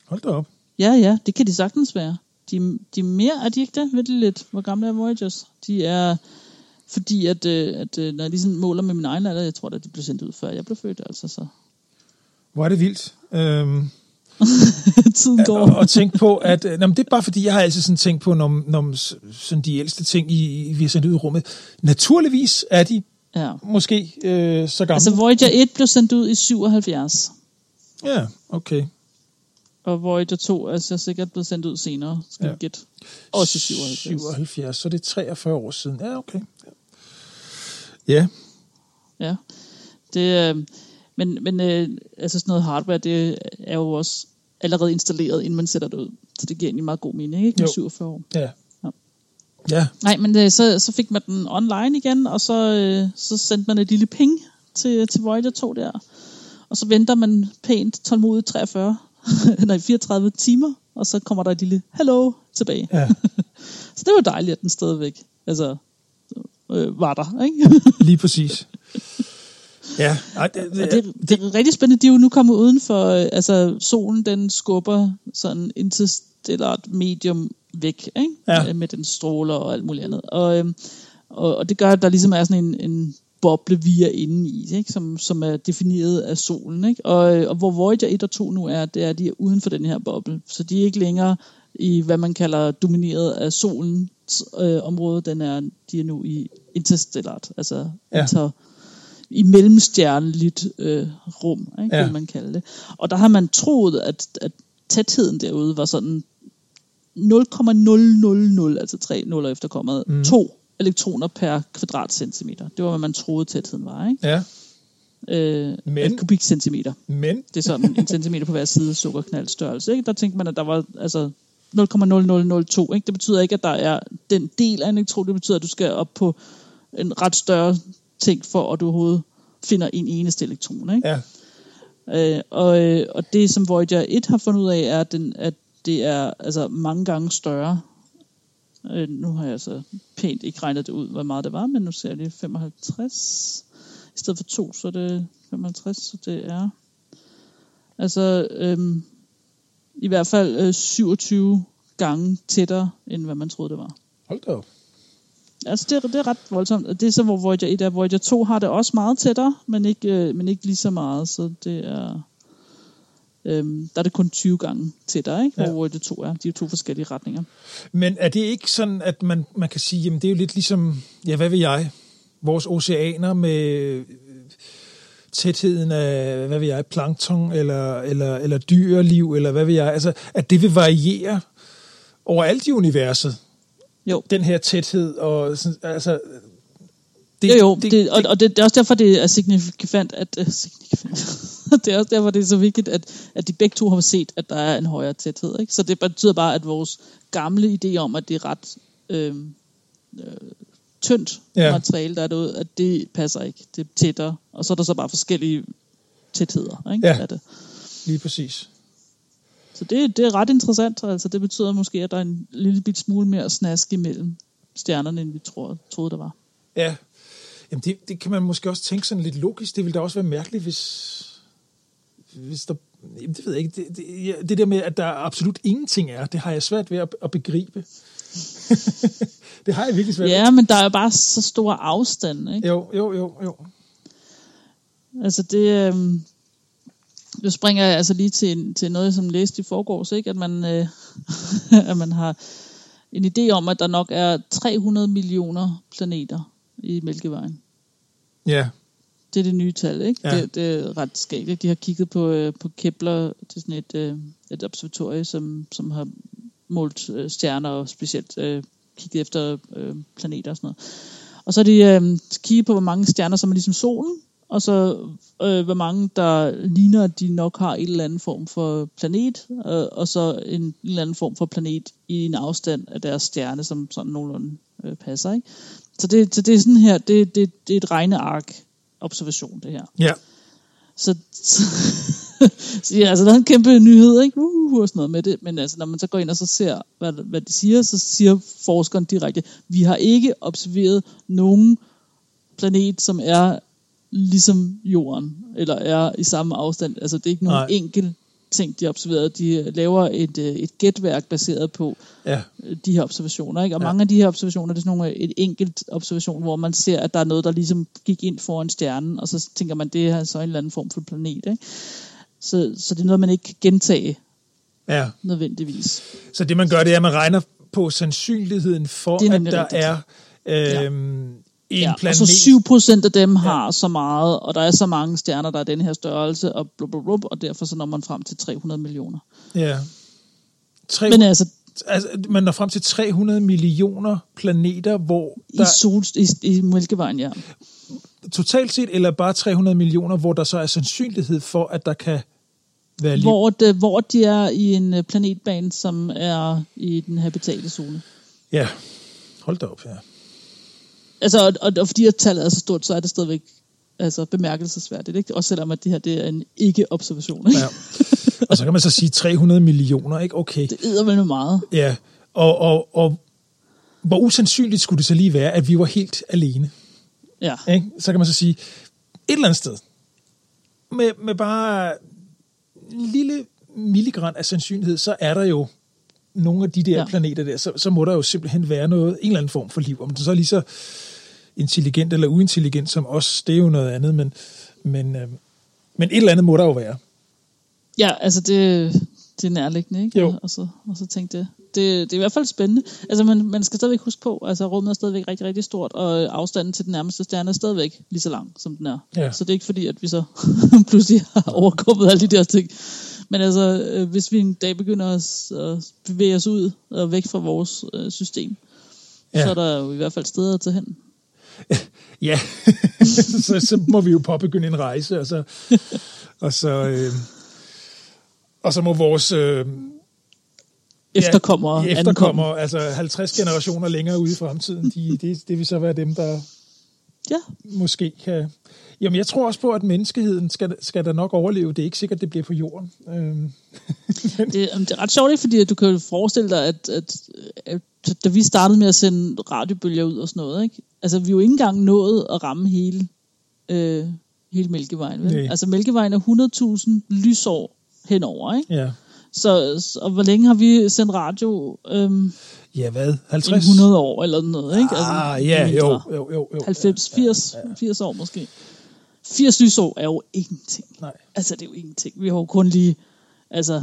Hold da op. Ja, ja, det kan de sagtens være. De, de er mere, er de ikke det? Ved det lidt, hvor gamle er Voyagers? De er, fordi at, øh, at øh, når jeg ligesom måler med min egen alder, jeg tror at de blev sendt ud før jeg blev født, altså så Hvor er det vildt. Øhm, *laughs* tiden går. og, og tænk på, at... Øh, nå, men det er bare fordi, jeg har altid sådan tænkt på, når, når sådan de ældste ting, I, I- vi har sendt ud i rummet. Naturligvis er de Ja. måske øh, så gamle. Altså Voyager 1 blev sendt ud i 77, Ja, okay. og Voyager 2 er så sikkert blevet sendt ud senere, skal Ja. gætte. Også i 77. 77, så det er 43 år siden. Ja, okay. Ja, Ja. Det, øh, men men øh, altså sådan noget hardware, det er jo også allerede installeret, inden man sætter det ud. Så det giver egentlig meget god mening, ikke? Med Jo. 47 år. ja. Ja. Nej, men øh, så, så fik man den online igen, og så, øh, så sendte man et lille ping til, til Voyager 2 der. Og så venter man pænt tålmodigt 43, *laughs* nej, 34 timer, og så kommer der et lille hello tilbage. ja. *laughs* Så det var dejligt, at den stadigvæk altså, øh, var der. Ikke? Lige præcis. Ja, ej, det, Og det, det er rigtig spændende. De er jo nu kommet uden for, øh, altså solen den skubber sådan interstellart medium væk, ikke? Ja. Øh, med den stråler og alt muligt andet. Og, øhm, og, og det gør, at der ligesom er sådan en, en boble, vi er inde i, ikke? Som, som er defineret af solen. Ikke? Og, øh, og hvor Voyager 1 og 2 nu er, det er, at de er uden for den her boble. Så de er ikke længere i, hvad man kalder domineret af solens øh, område. Den er, de er nu i interstellart, altså Ja. inter, i mellemstjerneligt øh, rum, ikke, Ja. ja. man kalde det. Og der har man troet, at, at tætheden derude var sådan 0,000, altså tre nuller efter kommet, mm. to elektroner per kvadratcentimeter. Det var, hvad man troede tætheden var, ikke? ja, Øh, Men... kubikcentimeter. men Det er sådan en centimeter på hver side sukkerknaldstørrelse. Ikke? Der tænkte man, at der var altså 0,0002. Ikke? Det betyder ikke, at der er den del af en elektron. Det betyder, at du skal op på en ret større ting, for at du overhovedet finder en eneste elektron. Ikke? ja, Øh, og, øh, og det, som Voyager 1 har fundet ud af, er, at, den, at det er altså mange gange større. Øh, nu har jeg så pænt ikke regnet det ud, hvor meget det var, men nu ser jeg lige 55. I stedet for 2, så er det 55, så det er altså øhm, i hvert fald øh, 27 gange tættere, end hvad man troede, det var. hold da op. Altså, det er, det er ret voldsomt. Og Det er så, hvor Voyager 1 er. Voyager 2 har det også meget tættere, men ikke, øh, men ikke lige så meget. Så det er... Øhm, der er det kun 20 gange tættere, ikke? Hvor Ja. Voyager 2 er. De er to forskellige retninger. Men er det ikke sådan, at man, man kan sige, jamen det er jo lidt ligesom, ja, hvad ved jeg, vores oceaner med øh, tætheden af, hvad ved jeg, plankton eller, eller, eller dyreliv, eller hvad ved jeg, altså, at det vil variere overalt i universet, Jo, den her tæthed, og sådan, altså... Det, jo, jo. Det, det, og, og det, det er også derfor, det er signifikant, at... Øh, signifikant. *laughs* det er også derfor, det er så vigtigt, at, at de begge to har set, at der er en højere tæthed. Ikke? Så det betyder bare, at vores gamle idé om, at det er ret øh, øh, tyndt ja. materiale, der er derude, at det passer ikke. Det er tættere. Og så er der så bare forskellige tætheder ikke? Ja. af det. lige præcis. Så det, det er ret interessant. Altså, det betyder måske, at der er en lille bit smule mere snask imellem stjernerne, end vi tror, troede, der var. Ja, Jamen det, det kan man måske også tænke sådan lidt logisk. Det ville da også være mærkeligt, hvis, hvis der... Jamen det ved jeg ikke. Det, det, ja, det der med, at der absolut ingenting er, det har jeg svært ved at, at begribe. *laughs* det har jeg virkelig svært Ja, men der er jo bare så stor afstand, ikke? ved. Jo, jo, jo, jo. Altså det, øhm, nu springer jeg altså lige til, til noget, som læste i forgårs, ikke? At man, øh, *laughs* at man har en idé om, at der nok er 300 millioner planeter i Mælkevejen. Ja, Det er det nye tal, ikke? Ja. Det, det er ret skægt. De har kigget på, øh, på Kepler, er sådan et, øh, et observatorie, som, som har målt øh, stjerner og specielt øh, kigget efter øh, planeter og sådan noget. Og så har de øh, kigget på, hvor mange stjerner, som er ligesom solen, og så øh, hvor mange, der ligner, at de nok har en eller anden form for planet, øh, og så en, en eller anden form for planet i en afstand af deres stjerne, som sådan nogenlunde øh, passer. Ikke? Så, det, så det er sådan her, det, det, det er et regneark observation, det her. ja. Så, så, *laughs* så ja, altså, der er en kæmpe nyhed, ikke? Uh, og sådan noget med det. Men altså, når man så går ind og så ser, hvad, hvad de siger, så siger forskeren direkte, vi har ikke observeret nogen planet, som er ligesom jorden, eller er i samme afstand. Altså, det er ikke nogen Nej. enkelt ting, de har observeret. De laver et, øh, et gætværk baseret på ja. øh, de her observationer. Ikke? Og Ja. ja. mange af de her observationer, det er sådan nogle, et enkelt observation, hvor man ser, at der er noget, der ligesom gik ind foran stjernen, og så tænker man, det er så en eller anden form for planet. Ikke? Så, så det er noget, man ikke kan gentage ja. nødvendigvis. Så det man gør, det er, at man regner på sandsynligheden for, at der rigtigt. er øhm, en Ja, og planet. så 7 procent af dem har ja. så meget, og der er så mange stjerner, der er den her størrelse, og blub, blub, blub, og derfor så når man frem til 300 millioner. Ja. 300, Men altså, altså, man når frem til 300 millioner planeter, hvor i, der sol, i, i Mælkevejen, ja. totalt set, eller bare 300 millioner, hvor der så er sandsynlighed for, at der kan være liv. Hvor, det, hvor de er i en øh, planetbane, som er i den habitale zone. Ja, hold da op, ja. Altså, og, og, og fordi at tallet er så stort, så er det stadigvæk altså, bemærkelsesværdigt. Ikke? Også selvom at det her det er en ikke-observation. Ikke? ja. Og så kan man så sige 300 millioner, ikke? Okay. Det æder vel meget. Ja, og, og, og hvor usandsynligt skulle det så lige være, at vi var helt alene? Ja. Ikke? Så kan man så sige, et eller andet sted, med, med bare en lille milligran af sandsynlighed, så er der jo nogle af de der ja. Planeter der, så, så må der jo simpelthen være noget, en eller anden form for liv. Om det så er lige så intelligent eller uintelligent som os, det er jo noget andet, men, men, øh, men et eller andet må der jo være. Ja, altså det, det er nærliggende, ikke? Jo. Og så, og så tænkte jeg, det, det er i hvert fald spændende. Altså man, man skal stadigvæk huske på, altså rummet er stadigvæk rigtig, rigtig stort, og afstanden til den nærmeste stjerne er stadigvæk lige så lang, som den er. Ja. Så det er ikke fordi, at vi så *laughs* pludselig har overkommet alle de der ting. Men altså, øh, hvis vi en dag begynder at, bevæge os ud og væk fra vores øh, system, Ja. så er der jo i hvert fald steder tage hen. *laughs* Ja, *laughs* så, så må vi jo påbegynde en rejse, og så, *laughs* og så, øh, og så må vores øh, Efterkommere ja, ankomme. efterkommer, altså 50 generationer længere ude i fremtiden, de, det, det vil så være dem, der Ja, måske kan... Jamen, jeg tror også på, at menneskeheden skal, skal da nok overleve. Det er ikke sikkert, det bliver på jorden. Øhm, *laughs* det, det er ret sjovt? Fordi du kan forestille dig, at, at, at da vi startede med at sende radiobølger ud og sådan noget, ikke? altså vi er jo ikke engang nået at ramme hele, øh, hele Mælkevejen. Vel? Nej. Altså Mælkevejen er 100.000 lysår henover, ikke? ja. Så, så, og hvor længe har vi sendt radio? Øhm, ja, hvad? en 50? 100 år eller noget, ikke? Ah, ja, jo, jo, jo, jo. 90, 80, 80 år måske. 80 lysår er jo ingenting. Nej. Altså, det er jo ingenting. Vi har jo kun lige... Altså,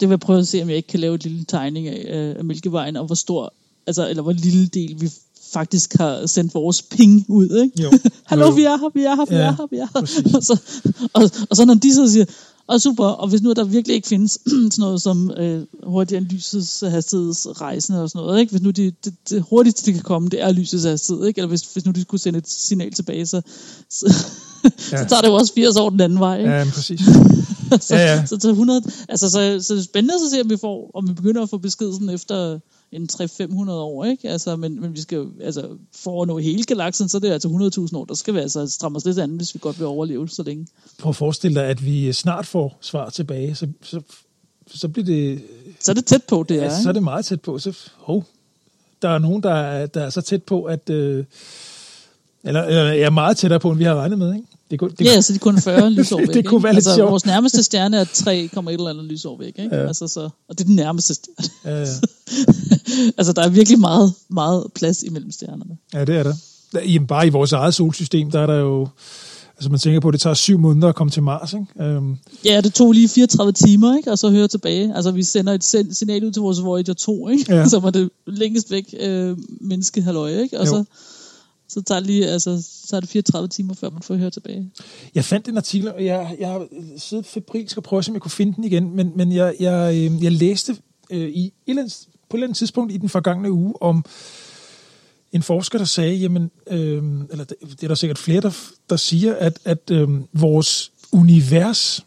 det vil jeg prøve at se, om jeg ikke kan lave et lille tegning af, øh, af Mælkevejen, og hvor stor, altså, eller hvor lille del vi faktisk har sendt vores ping ud, ikke? Jo. *laughs* Hallo, Jo, vi er her, vi er her, vi Ja, er her, vi er her. *laughs* Og så, og, og så når de så siger, og super, og hvis nu der virkelig ikke findes *clears throat* sådan noget som øh, hurtigere end lysets hastighedsrejsende og sådan noget, ikke? hvis nu de, det, det hurtigste, de kan komme, det er lysets hastighed, ikke? eller hvis, hvis nu de skulle sende et signal tilbage, så, så, *laughs* ja. så tager det jo også 80 år den anden vej. Ikke? Ja, præcis. *laughs* så, Ja, ja. så til 100, altså så, så det er spændende at se, om vi får, om vi begynder at få besked sådan efter en 300-500 år, ikke? Altså, men, men vi skal altså, for at nå hele galaksen, så er det altså 100.000 år, der skal vi altså stramme os lidt an, hvis vi godt vil overleve så længe. Prøv at forestille dig, at vi snart får svar tilbage, så, så, så bliver det, Så er det tæt på, det er, ja, så er det meget tæt på. Så, hov, der er nogen, der er, der er så tæt på, at... Øh, eller, eller er meget tættere på, end vi har regnet med, ikke? Det kunne, det, Ja, så det er kun 40 *laughs* lysår væk. Det ikke? kunne være lidt altså, sjovt. Vores nærmeste stjerne er 3,1 eller andet lysår væk. Ikke? Ja. Altså, så, og det er den nærmeste stjerne. Ja, ja. *laughs* altså, der er virkelig meget, meget plads imellem stjernerne. ja, det er der. Jamen, bare i vores eget solsystem, der er der jo... Altså, man tænker på, at det tager syv måneder at komme til Mars, ikke? Øhm, Ja, det tog lige 34 timer, ikke? og så høre tilbage. Altså, vi sender et signal ud til vores Voyager 2, ikke? Ja. *laughs* som er det længst væk øh, menneskehalløj, ikke? Og Jo. så, så, tager lige, altså, så er det 34 timer, før man får høre tilbage. Jeg fandt en artikel, og jeg, jeg har siddet febrilsk og prøvet, om jeg kunne finde den igen, men, men jeg, jeg, øhm, jeg læste øh, i et eller andet, på et eller andet tidspunkt i den forgangne uge om en forsker, der sagde, jamen, øh, eller det, det er der sikkert flere, der, der siger, at, at øh, vores univers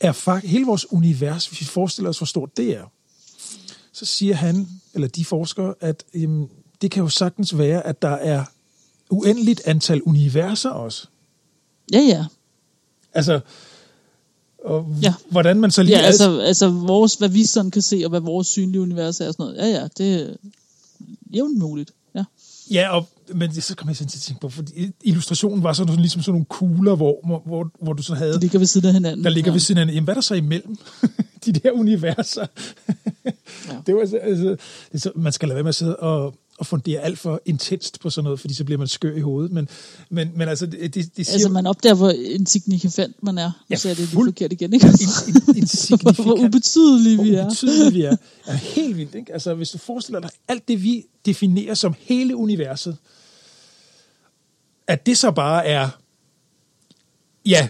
er faktisk, hele vores univers, hvis vi forestiller os, hvor stort det er, så siger han, eller de forskere, at jamen, det kan jo sagtens være, at der er uendeligt antal universer også. Ja, ja. Altså, og Ja. hvordan man så lige... Ja, altså, altså vores, hvad vi sådan kan se, og hvad vores synlige univers er og sådan noget. Ja, ja, det er jævnt muligt. Ja. ja og, men så kom jeg sådan til at tænke på, fordi illustrationen var sådan ligesom sådan nogle kugler, hvor, hvor, hvor, du så havde... De ligger ved siden af hinanden. der ligger ja. ved siden af, jamen hvad er der så imellem? *laughs* De der universer. Ja. Det var altså, altså man skal lade være med at sidde og, og fundere alt for intenst på sådan noget, fordi så bliver man skør i hovedet. Men, men, men altså, det, det, siger... Altså, man opdager, hvor insignifikant man er. Ja, Ja, så er det fuld- forkert igen, ikke? *laughs* in, in, hvor insignifikant. ubetydelige vi hvor er. ubetydelige vi er. er helt vildt, ikke? Altså, hvis du forestiller dig alt det, vi definerer som hele universet, at det så bare er, ja,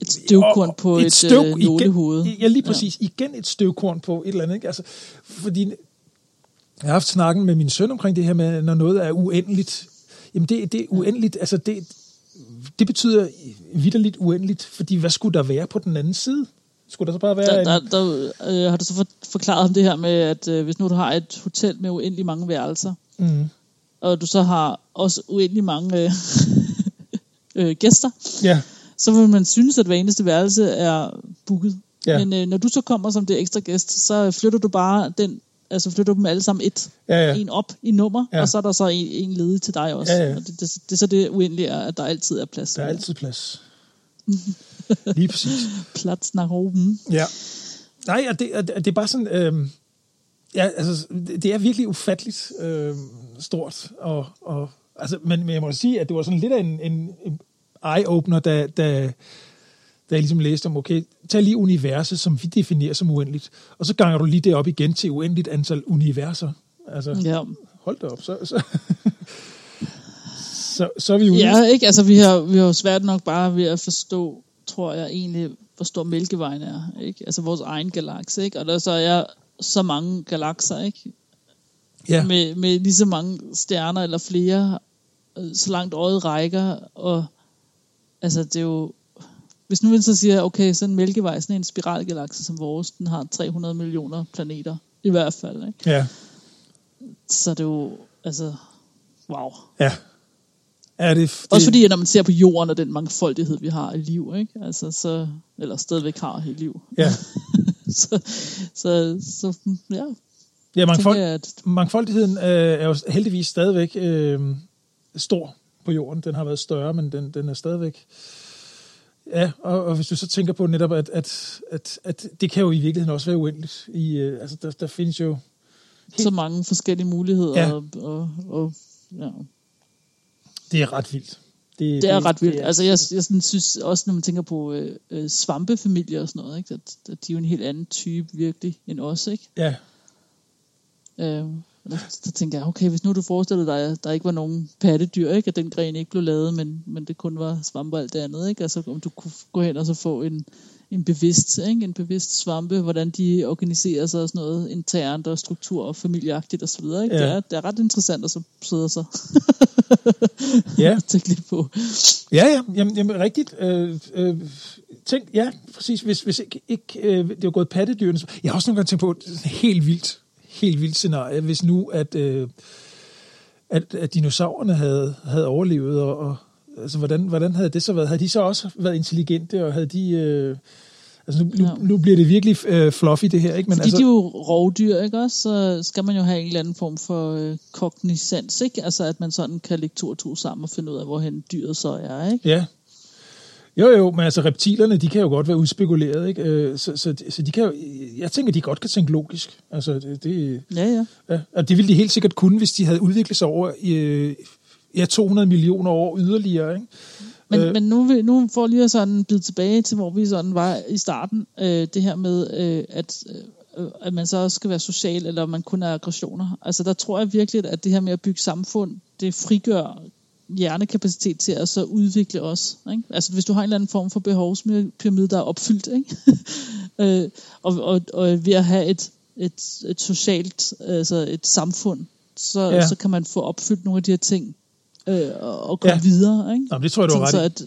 Et støvkorn på et, et støv- øh. Igen, ja, lige præcis. Ja. Igen et støvkorn på et eller andet. Ikke? Altså, fordi jeg har haft snakken med min søn omkring det her med, når noget er uendeligt. Jamen, det, det er uendeligt. Altså, det, det betyder vidderligt uendeligt, fordi hvad skulle der være på den anden side? Skulle der så bare være Der, en... der, der øh, har du så for, forklaret ham det her med, at øh, hvis nu du har et hotel med uendelig mange værelser, Mm. og du så har også uendelig mange øh, *laughs* øh, gæster, Ja, så vil man synes, at hver eneste værelse er booket. Ja. Men øh, når du så kommer som det ekstra gæst, så flytter du bare den Altså flytter du dem alle sammen et, Ja, ja. en op i nummer, Ja. og så er der så en, en ledig til dig også. Ja, ja. Og det, det, det, er så det uendelige at der altid er plads. Der er altid plads. *laughs* Lige præcis. Plads nach oben. Ja. Nej, og det, og det det er bare sådan... Øh, ja, altså, det det er virkelig ufatteligt øh, stort. Og, og, altså, men, men jeg må sige, at det var sådan lidt af en, en, en eye-opener, da, da, da jeg ligesom læste om, okay, tag lige universet, som vi definerer som uendeligt, og så ganger du lige det op igen til uendeligt antal universer. Altså, Ja. hold da op, så, så, *laughs* så, så er vi ude. ja, ikke? Altså vi har, vi har jo svært nok bare ved at forstå, tror jeg egentlig, hvor stor Mælkevejen er. Ikke? Altså vores egen galakse. Ikke? Og der så er så mange galakser, ikke? ja. med, med lige så mange stjerner eller flere, øh, så langt øjet rækker, og altså det er jo, hvis nu man så siger, okay, så en mælkevej, sådan en spiralgalakse som vores, den har 300 millioner planeter, i hvert fald, ikke? ja. så er det jo, altså, wow. Ja. Er det, det, Også fordi, at når man ser på jorden og den mangfoldighed, vi har i liv, ikke? Altså, så, eller stadigvæk har i liv. Ja, *laughs* så, så, så, ja, ja mangfold, jeg, at mangfoldigheden øh, er jo heldigvis stadigvæk øh, stor på jorden. Den har været større, men den, den er stadigvæk... Ja, og, og hvis du så tænker på netop, at, at, at, at det kan jo i virkeligheden også være uendeligt. I, øh, altså, der, der findes jo... så mange forskellige muligheder, Ja. og, og, og ja. Det er ret vildt. Det er ret vildt. det er- altså, jeg, jeg sådan synes også, når man tænker på øh, øh, svampefamilier og sådan noget, ikke? At, at de er jo en helt anden type virkelig end os, ikke? Ja, Øh, og så tænker jeg, okay, hvis nu du forestillede dig, at der ikke var nogen pattedyr, ikke? At den gren ikke blev lavet, men, men det kun var svampe og alt det andet, ikke? Altså, om du kunne gå hen og så få en, en bevidst, ikke? En bevidst svampe, hvordan de organiserer sig og sådan noget internt og struktur og familieagtigt og så videre, ikke? Ja. Det, er, det er ret interessant at så sidde og så ja. *laughs* tænke lidt på. Ja, ja, jamen, jamen rigtigt. Øh, øh, tænk, ja, præcis. Hvis, hvis ikke, ikke øh, det var gået pattedyrene. så- Jeg har også nogle gange tænkt på helt vildt, helt vildt scenarie, hvis nu, at, øh, at, at dinosaurerne havde, havde overlevet, og, og altså, hvordan, hvordan havde det så været? Havde de så også været intelligente, og havde de... Øh, altså, nu, nu, nu bliver det virkelig øh, fluffy, det her, ikke? Men Fordi altså, de er jo rovdyr, ikke også? Så skal man jo have en eller anden form for øh, kognisans, ikke? Altså, at man sådan kan lægge to og to sammen og finde ud af, hvorhen dyret så er, ikke? Ja. Jo, jo, men altså reptilerne, de kan jo godt være udspekuleret, ikke? Øh, Så, så, så de kan jo, jeg tænker, de godt kan tænke logisk. Altså, det, det, Ja, ja. ja, og det ville de helt sikkert kunne, hvis de havde udviklet sig over i, øh, ja, 200 millioner år yderligere, ikke? Men, Øh. men nu, nu får lige sådan bide tilbage til, hvor vi sådan var i starten. Øh, det her med, øh, at, øh, at man så også skal være social, eller man kun er aggressioner. Altså, der tror jeg virkelig, at det her med at bygge samfund, det frigør hjernekapacitet til at så udvikle os. Ikke? Altså hvis du har en eller anden form for behovspyramide, der er opfyldt, ikke? *laughs* øh, og, og, og ved at have et, et, et socialt, altså et samfund, så, Ja. så kan man få opfyldt nogle af de her ting, øh, og, komme Ja. videre. Ikke? Nå, men det tror jeg, du har ret så at,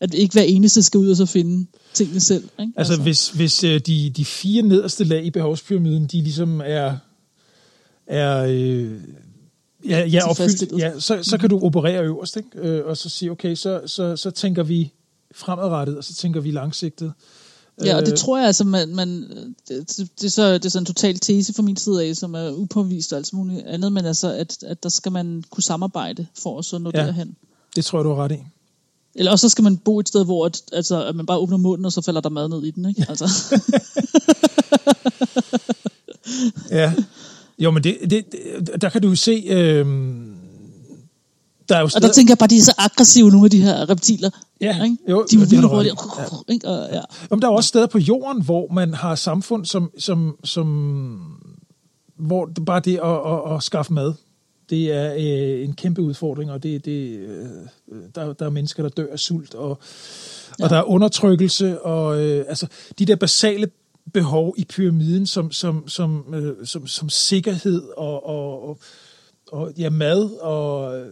at ikke hver eneste skal ud og så finde tingene selv. Ikke? Altså, hvis, hvis øh, de, de fire nederste lag i behovspyramiden, de ligesom er, er øh, ja, ja, opfyldt, ja, så, så kan du operere øverst, ikke? Øh, og så sige, okay, så, så, så tænker vi fremadrettet, og så tænker vi langsigtet. Ja, og det Øh, tror jeg altså, man, man det, det, er så, det er sådan en total tese fra min side af, som er upåvist og alt muligt andet, men altså, at, at der skal man kunne samarbejde for at så nå Ja. ja. derhen. Det tror jeg, du har ret i. Eller også så skal man bo et sted, hvor at, altså, at man bare åbner munden, og så falder der mad ned i den, ikke? Altså, *laughs* Ja. Jo, men det, det, det, der kan du se, øh, der er jo og steder, der tænker jeg bare, de er så aggressive, nogle af de her reptiler. Ja, ikke? jo, de er vildt i. hurtigt. Ikke? *laughs* Og, ja. Jamen, der er også steder på jorden, hvor man har samfund, som, som, som hvor det bare det at, at, at skaffe mad, det er øh, en kæmpe udfordring, og det, det, øh, der, der er mennesker, der dør af sult, og, og Ja. der er undertrykkelse, og øh, altså de der basale behov i pyramiden, som, som, som, øh, som, som sikkerhed og, og, og, og ja, mad og øh,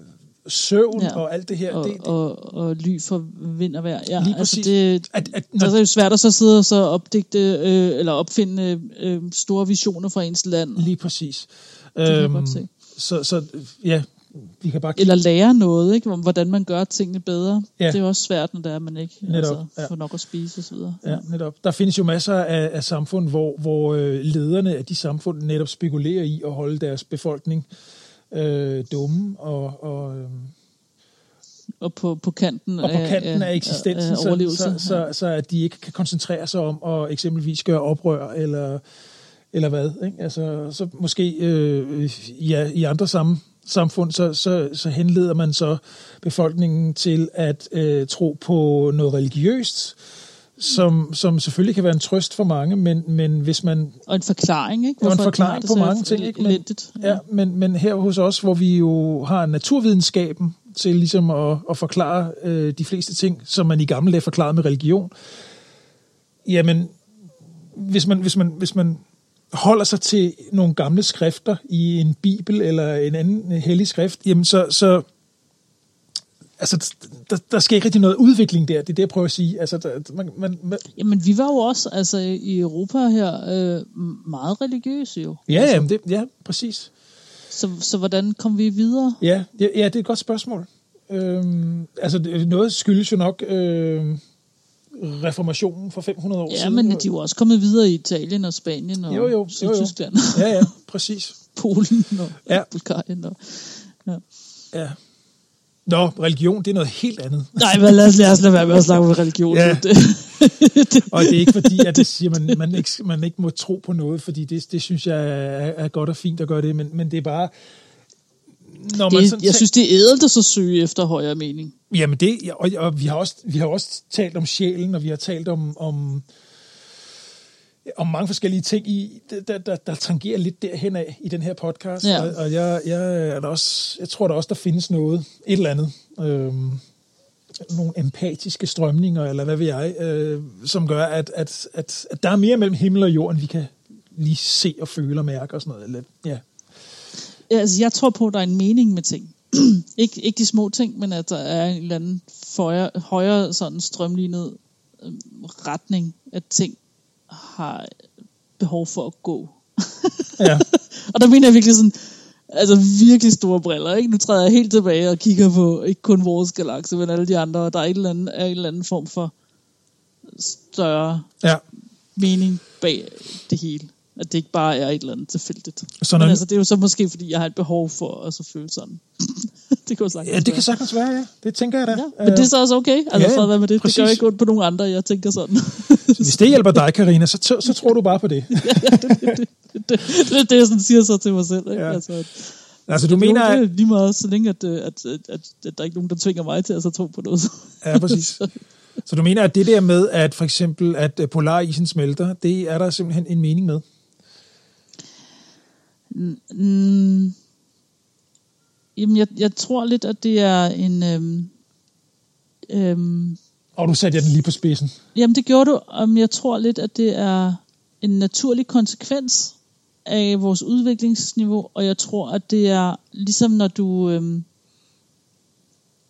søvn ja. Og alt det her. Og, det, det, og, og ly for vind og vejr. Ja, Lige altså det, at, at, Så er det jo svært at så sidde og så opdigte, øh, eller opfinde øh, store visioner fra ens land. Lige præcis. kan jeg Øhm, godt se. så, så ja, vi kan bare kigge, Eller lære noget, ikke? Hvordan man gør tingene bedre. Ja. Det er også svært, når det er, man ikke Netop, altså, ja. får nok at spise osv. Ja, netop. Der findes jo masser af, af samfund, hvor, hvor øh, lederne af de samfund netop spekulerer i at holde deres befolkning øh, dumme og, og, øh, Og på, på kanten, og på kanten af eksistensen, af så, overlevelse. så, så, så at de ikke kan koncentrere sig om at eksempelvis gøre oprør eller, eller hvad. Ikke? Altså, så måske øh, ja, i andre sam, samfund, så, så, så henleder man så befolkningen til at øh, tro på noget religiøst, som, som selvfølgelig kan være en trøst for mange, men, men hvis man Og en forklaring, ikke? Og en Hvorfor forklaring det på mange ting, ikke? Men- Elendigt. Ja, men, men her hos os, hvor vi jo har naturvidenskaben til ligesom at, at forklare øh, de fleste ting, som man i gamle dage forklarede med religion, jamen, hvis man, hvis man, hvis man holder sig til nogle gamle skrifter i en bibel eller en anden hellig skrift, jamen så, så altså, der, der sker ikke rigtig noget udvikling der, det er det, jeg prøver at sige. Altså, der, man, man, man, Jamen, vi var jo også altså, i Europa her øh, meget religiøse jo. ja, altså, jamen, det, ja, præcis. så, så hvordan kom vi videre? Ja, ja, ja, det er et godt spørgsmål. Øhm, altså, noget skyldes jo nok øh, reformationen for 500 år Ja, siden. men de er jo også kommet videre i Italien og Spanien og Jo, jo, jo, jo. Sydtyskland, Ja, ja, præcis. *laughs* Polen og Ja. ja. Bulgarien. Og, ja. Ja. Nå, religion, det er noget helt andet. Nej, men lad os, lad os lade være med at snakke om religion. Ja. Det, *laughs* Og det er ikke fordi, at det siger, man, man, ikke, man ikke må tro på noget, fordi det, det synes jeg er, er godt og fint at gøre det, men, men det er bare... Når man det, sådan jeg synes, det er ædelt at så søge efter højere mening. Jamen det, og, og vi, har også, vi har også talt om sjælen, og vi har talt om, om, om mange forskellige ting, i, der, der, der tangerer lidt derhen af i den her podcast. Ja. Og, og jeg, jeg, er der også, jeg tror der også, der findes noget, et eller andet. Øhm, nogle empatiske strømninger, eller hvad ved jeg, øh, som gør, at, at, at, at der er mere mellem himmel og jord, end vi kan lige se og føle og mærke og sådan noget. Eller, ja. Altså, jeg tror på, at der er en mening med ting. *clears throat* ikke, ikke de små ting, men at der er en eller anden højere, højere sådan strømlignet øhm, retning, at ting har behov for at gå. ja. *laughs* Og der mener jeg virkelig sådan, altså virkelig store briller. Ikke? Nu træder jeg helt tilbage og kigger på ikke kun vores galakse, men alle de andre, og der er, et eller andet, er en eller anden form for større ja. mening bag det hele. At det ikke bare er et eller andet tilfældigt. Så Men når, altså, det er jo så måske, fordi jeg har et behov for at så føle sådan. *laughs* det kan jo sagtens ja, det kan sagtens være, ja. Det tænker jeg da. Ja, men det er så også okay. Altså, Ja, ja, være med det. præcis. Det gør ikke ondt på nogen andre, jeg tænker sådan. *laughs* Hvis det hjælper dig, Karina, så, så, så tror du bare på *laughs* det. det, det, det er det, jeg sådan siger så til mig selv. Ikke? Ja. Altså, at, Altså, du mener... det er lige meget, så længe at, øh, at, at, at, at der er ikke nogen, der tvinger mig til at så tro på noget. ja, præcis. Så du mener, at det der med, at for eksempel, at øh, polarisen smelter, det er der simpelthen en mening med? Mm, jamen, jeg, jeg tror lidt, at det er en... Øhm, øhm, Og du satte jeg den lige på spidsen. jamen, det gjorde du, om jeg tror lidt, at det er en naturlig konsekvens af vores udviklingsniveau, og jeg tror, at det er ligesom når du... Øhm,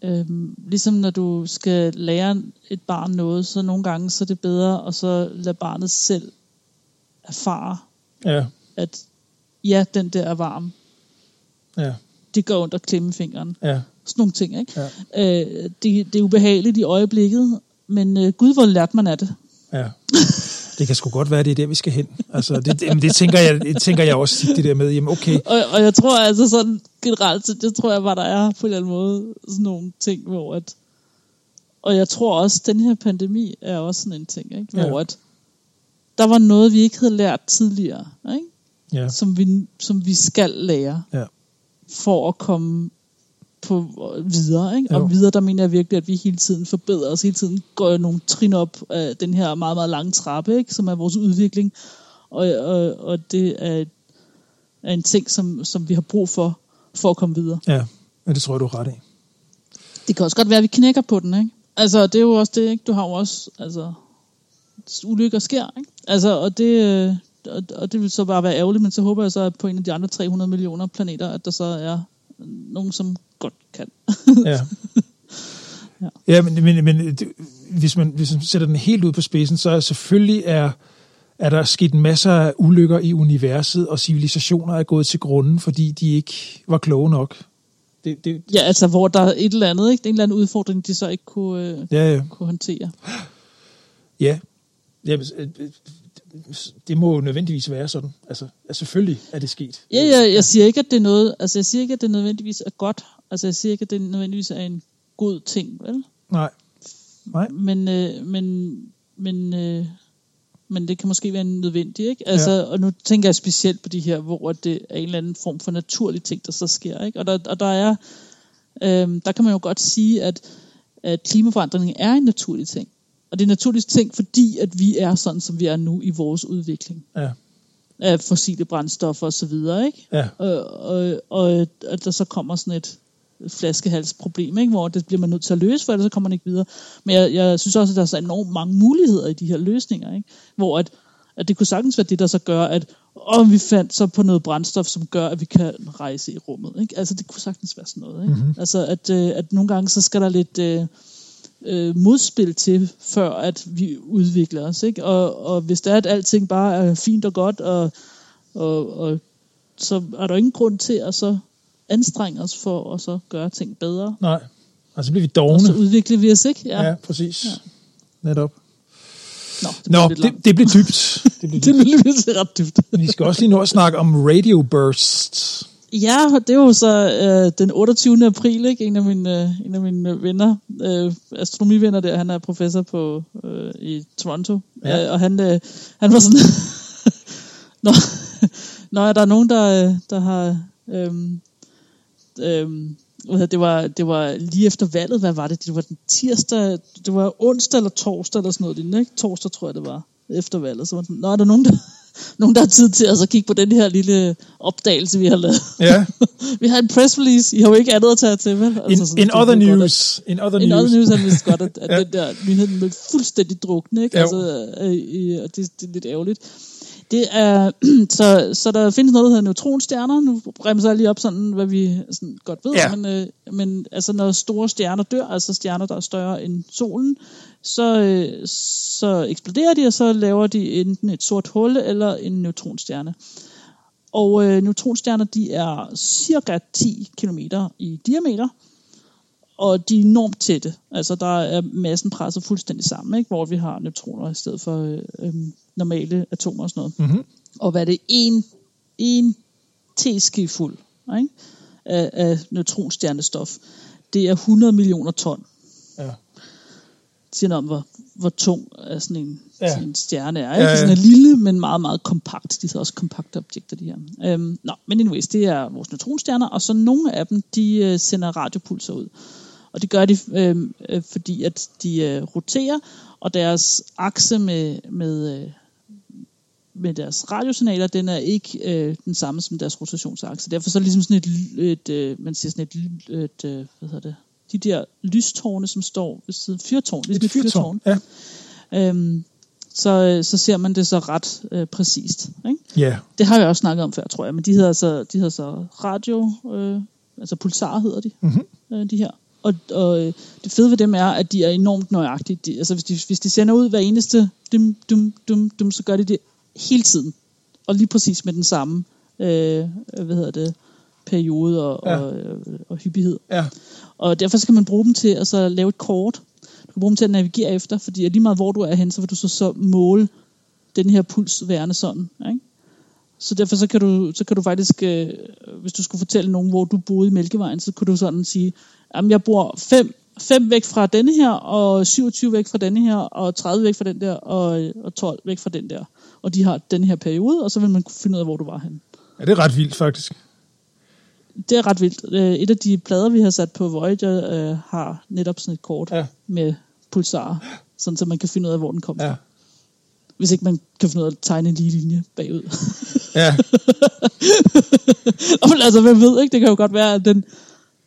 øhm, ligesom når du skal lære et barn noget, så nogle gange så er det bedre at så lade barnet selv erfare, Ja, at ja, den der er varm. ja, Det går ondt at klemme fingeren. ja. Sådan nogle ting, ikke? Ja. Øh, det, det er ubehageligt i øjeblikket, men øh, gud, hvor lærte man af det. ja. Det kan sgu godt være, det er der, vi skal hen. Altså, det, det, det, tænker, jeg, det tænker jeg også, det der med, jamen okay, Og, og jeg tror altså sådan generelt, set, det tror jeg bare, der er på en eller anden måde sådan nogle ting, hvor at, og jeg tror også, at den her pandemi er også sådan en ting, ikke? hvor Ja. at der var noget, vi ikke havde lært tidligere, ikke? Ja, Som, vi, som vi skal lære, ja, for at komme på videre. Ikke? Jo. Og videre, der mener jeg virkelig, at vi hele tiden forbedrer os, hele tiden går nogle trin op af den her meget, meget lange trappe, ikke? som er vores udvikling. Og, og, og det er, er en ting, som, som vi har brug for, for at komme videre. ja. ja det tror jeg, du er ret i. Det kan også godt være, at vi knækker på den, ikke? Altså, det er jo også det, ikke? Du har jo også, altså, ulykker sker, ikke? Altså, og det, øh, og, og det vil så bare være ærgerligt, men så håber jeg så, at på en af de andre 300 millioner planeter, at der så er nogen, som godt kan. Ja. *laughs* Ja. ja, men, men, men det, hvis, man, hvis man sætter den helt ud på spidsen, så er selvfølgelig er, er der sket masser af ulykker i universet, og civilisationer er gået til grunden, fordi de ikke var kloge nok. Det, det, Ja, altså hvor der er et eller andet, ikke? en eller anden udfordring, de så ikke kunne, øh, ja, ja. kunne håndtere. Ja. ja men, øh, øh, det må jo nødvendigvis være sådan. Altså, altså selvfølgelig er det sket. Ja, ja, jeg siger ikke, at det er noget, altså jeg siger ikke, at det nødvendigvis er godt. Altså jeg siger ikke, at det nødvendigvis er en god ting, vel? Nej. Nej. Men, øh, men, men, øh, men det kan måske være nødvendigt, ikke? Altså, Ja. og nu tænker jeg specielt på de her, hvor det er en eller anden form for naturlig ting, der så sker, ikke? Og der, og der er, øh, der kan man jo godt sige, at, at klimaforandring er en naturlig ting. Og det er en naturlig ting, fordi at vi er sådan, som vi er nu i vores udvikling Ja. af fossile brændstoffer osv., ikke? Ja. Og, og, og at der så kommer sådan et flaskehalsproblem, ikke? hvor det bliver man nødt til at løse, for ellers så kommer man ikke videre. Men jeg, jeg synes også, at der er så enormt mange muligheder i de her løsninger, ikke? hvor at, at det kunne sagtens være det, der så gør, at om vi fandt så på noget brændstof, som gør, at vi kan rejse i rummet. Ikke? Altså det kunne sagtens være sådan noget. Ikke? Mm-hmm. Altså at, øh, at nogle gange, så skal der lidt... Øh, øh, modspil til, før at vi udvikler os. Ikke? Og, og hvis det er, at alting bare er fint og godt, og, og, og så er der ingen grund til at så anstrenge os for at så gøre ting bedre. Nej. Og så bliver vi Og så dogne. udvikler vi os, ikke? Ja, ja præcis. Ja. Netop. Nå, det Nå, blev lidt det, det blev dybt. *laughs* Det blev det dybt. blev lidt ret dybt. Vi skal også lige nå at snakke om radio bursts. Ja, og det var jo så øh, den 28. april, ikke? En af mine, øh, en af mine venner, øh, astronomivenner der, han er professor på øh, i Toronto, Ja. øh, og han, øh, han var sådan, *laughs* Nå, når der er nogen, der, øh, der har, hvad hedder det, var, det var lige efter valget, hvad var det? Det var den tirsdag, det var onsdag eller torsdag eller sådan noget, ikke? Torsdag tror jeg det var, efter valget. Så var det Nå, er der nogen, der, nogen, der har tid til at så kigge på den her lille opdagelse, vi har lavet? Ja. *laughs* vi har en press release, I har jo ikke andet at tage til, vel? In, sådan, in other news. In other at, in news. other news det vist godt, at, *laughs* at Ja. den der nyhed blev fuldstændig drukne, ikke? Jo. Altså, øh, øh, det, det er lidt ærgerligt. Det er, *clears throat* så, så der findes noget, der hedder neutronstjerner. Nu bremser jeg lige op sådan, hvad vi sådan godt ved. Ja. Men, øh, men altså, når store stjerner dør, altså stjerner, der er større end solen, så, øh, så eksploderer de, og så laver de enten et sort hul eller en neutronstjerne. Og øh, neutronstjerner, de er cirka 10 km i diameter, og de er enormt tætte. Altså der er massen presset fuldstændig sammen, ikke? hvor vi har neutroner i stedet for øh, øh, normale atomer og sådan noget. Mm-hmm. Og hvad er det? En, en teskefuld ikke? Af, af neutronstjernestof. Det er 100 millioner ton. Ja. Det siger noget om, hvor, hvor tung er sådan en, Ja. sådan en stjerne er. Ja, Ikke? ja. Sådan en lille, men meget, meget kompakt. De hedder også kompakte objekter, de her. Øhm, nå, men anyways, det er vores neutronstjerner, og så nogle af dem, de øh, sender radiopulser ud. Og det gør de, øh, øh, fordi at de øh, roterer, og deres akse med, med, øh, med deres radiosignaler, den er ikke øh, den samme som deres rotationsakse. Derfor så er det ligesom sådan et, et øh, man siger sådan et, et øh, hvad hedder det, de der lystårne, som står ved siden, fyrtårn, ligesom Et fyrtårn. Ja. Øhm, så, øh, så ser man det så ret øh, præcist. Ikke? ja. Det har jeg også snakket om før, tror jeg, men de hedder så, de hedder så radio, øh, altså pulsar hedder de, Mhm. øh, de her. Og, og det fede ved dem er, at de er enormt nøjagtige. De, altså hvis de, hvis de sender ud hver eneste dum, dum, dum, dum, så gør de det hele tiden. Og lige præcis med den samme, øh, hvad hedder det, periode og, Ja. og, øh, og hyppighed. Ja. Og derfor så kan man bruge dem til at så lave et kort. Du kan bruge dem til at navigere efter, fordi lige meget hvor du er hen, så vil du så, så måle den her puls værende sådan. Ikke? Så derfor så kan du, så kan du faktisk, øh, hvis du skulle fortælle nogen, hvor du boede i Mælkevejen, så kunne du sådan sige, jamen jeg bor 5 fem væk fra denne her, og 27 væk fra denne her, og 30 væk fra den der, og, og 12 væk fra den der. Og de har den her periode, og så vil man kunne finde ud af, hvor du var hen. ja, det er ret vildt faktisk. Det er ret vildt. Øh, Et af de plader, vi har sat på Voyager, øh, har netop sådan et kort Ja. med pulsarer, sådan så man kan finde ud af, hvor den kommer Ja. fra. Hvis ikke man kan finde ud af at tegne en lige linje bagud. *laughs* Ja. *laughs* Men altså, hvem ved, ikke? Det kan jo godt være, at den...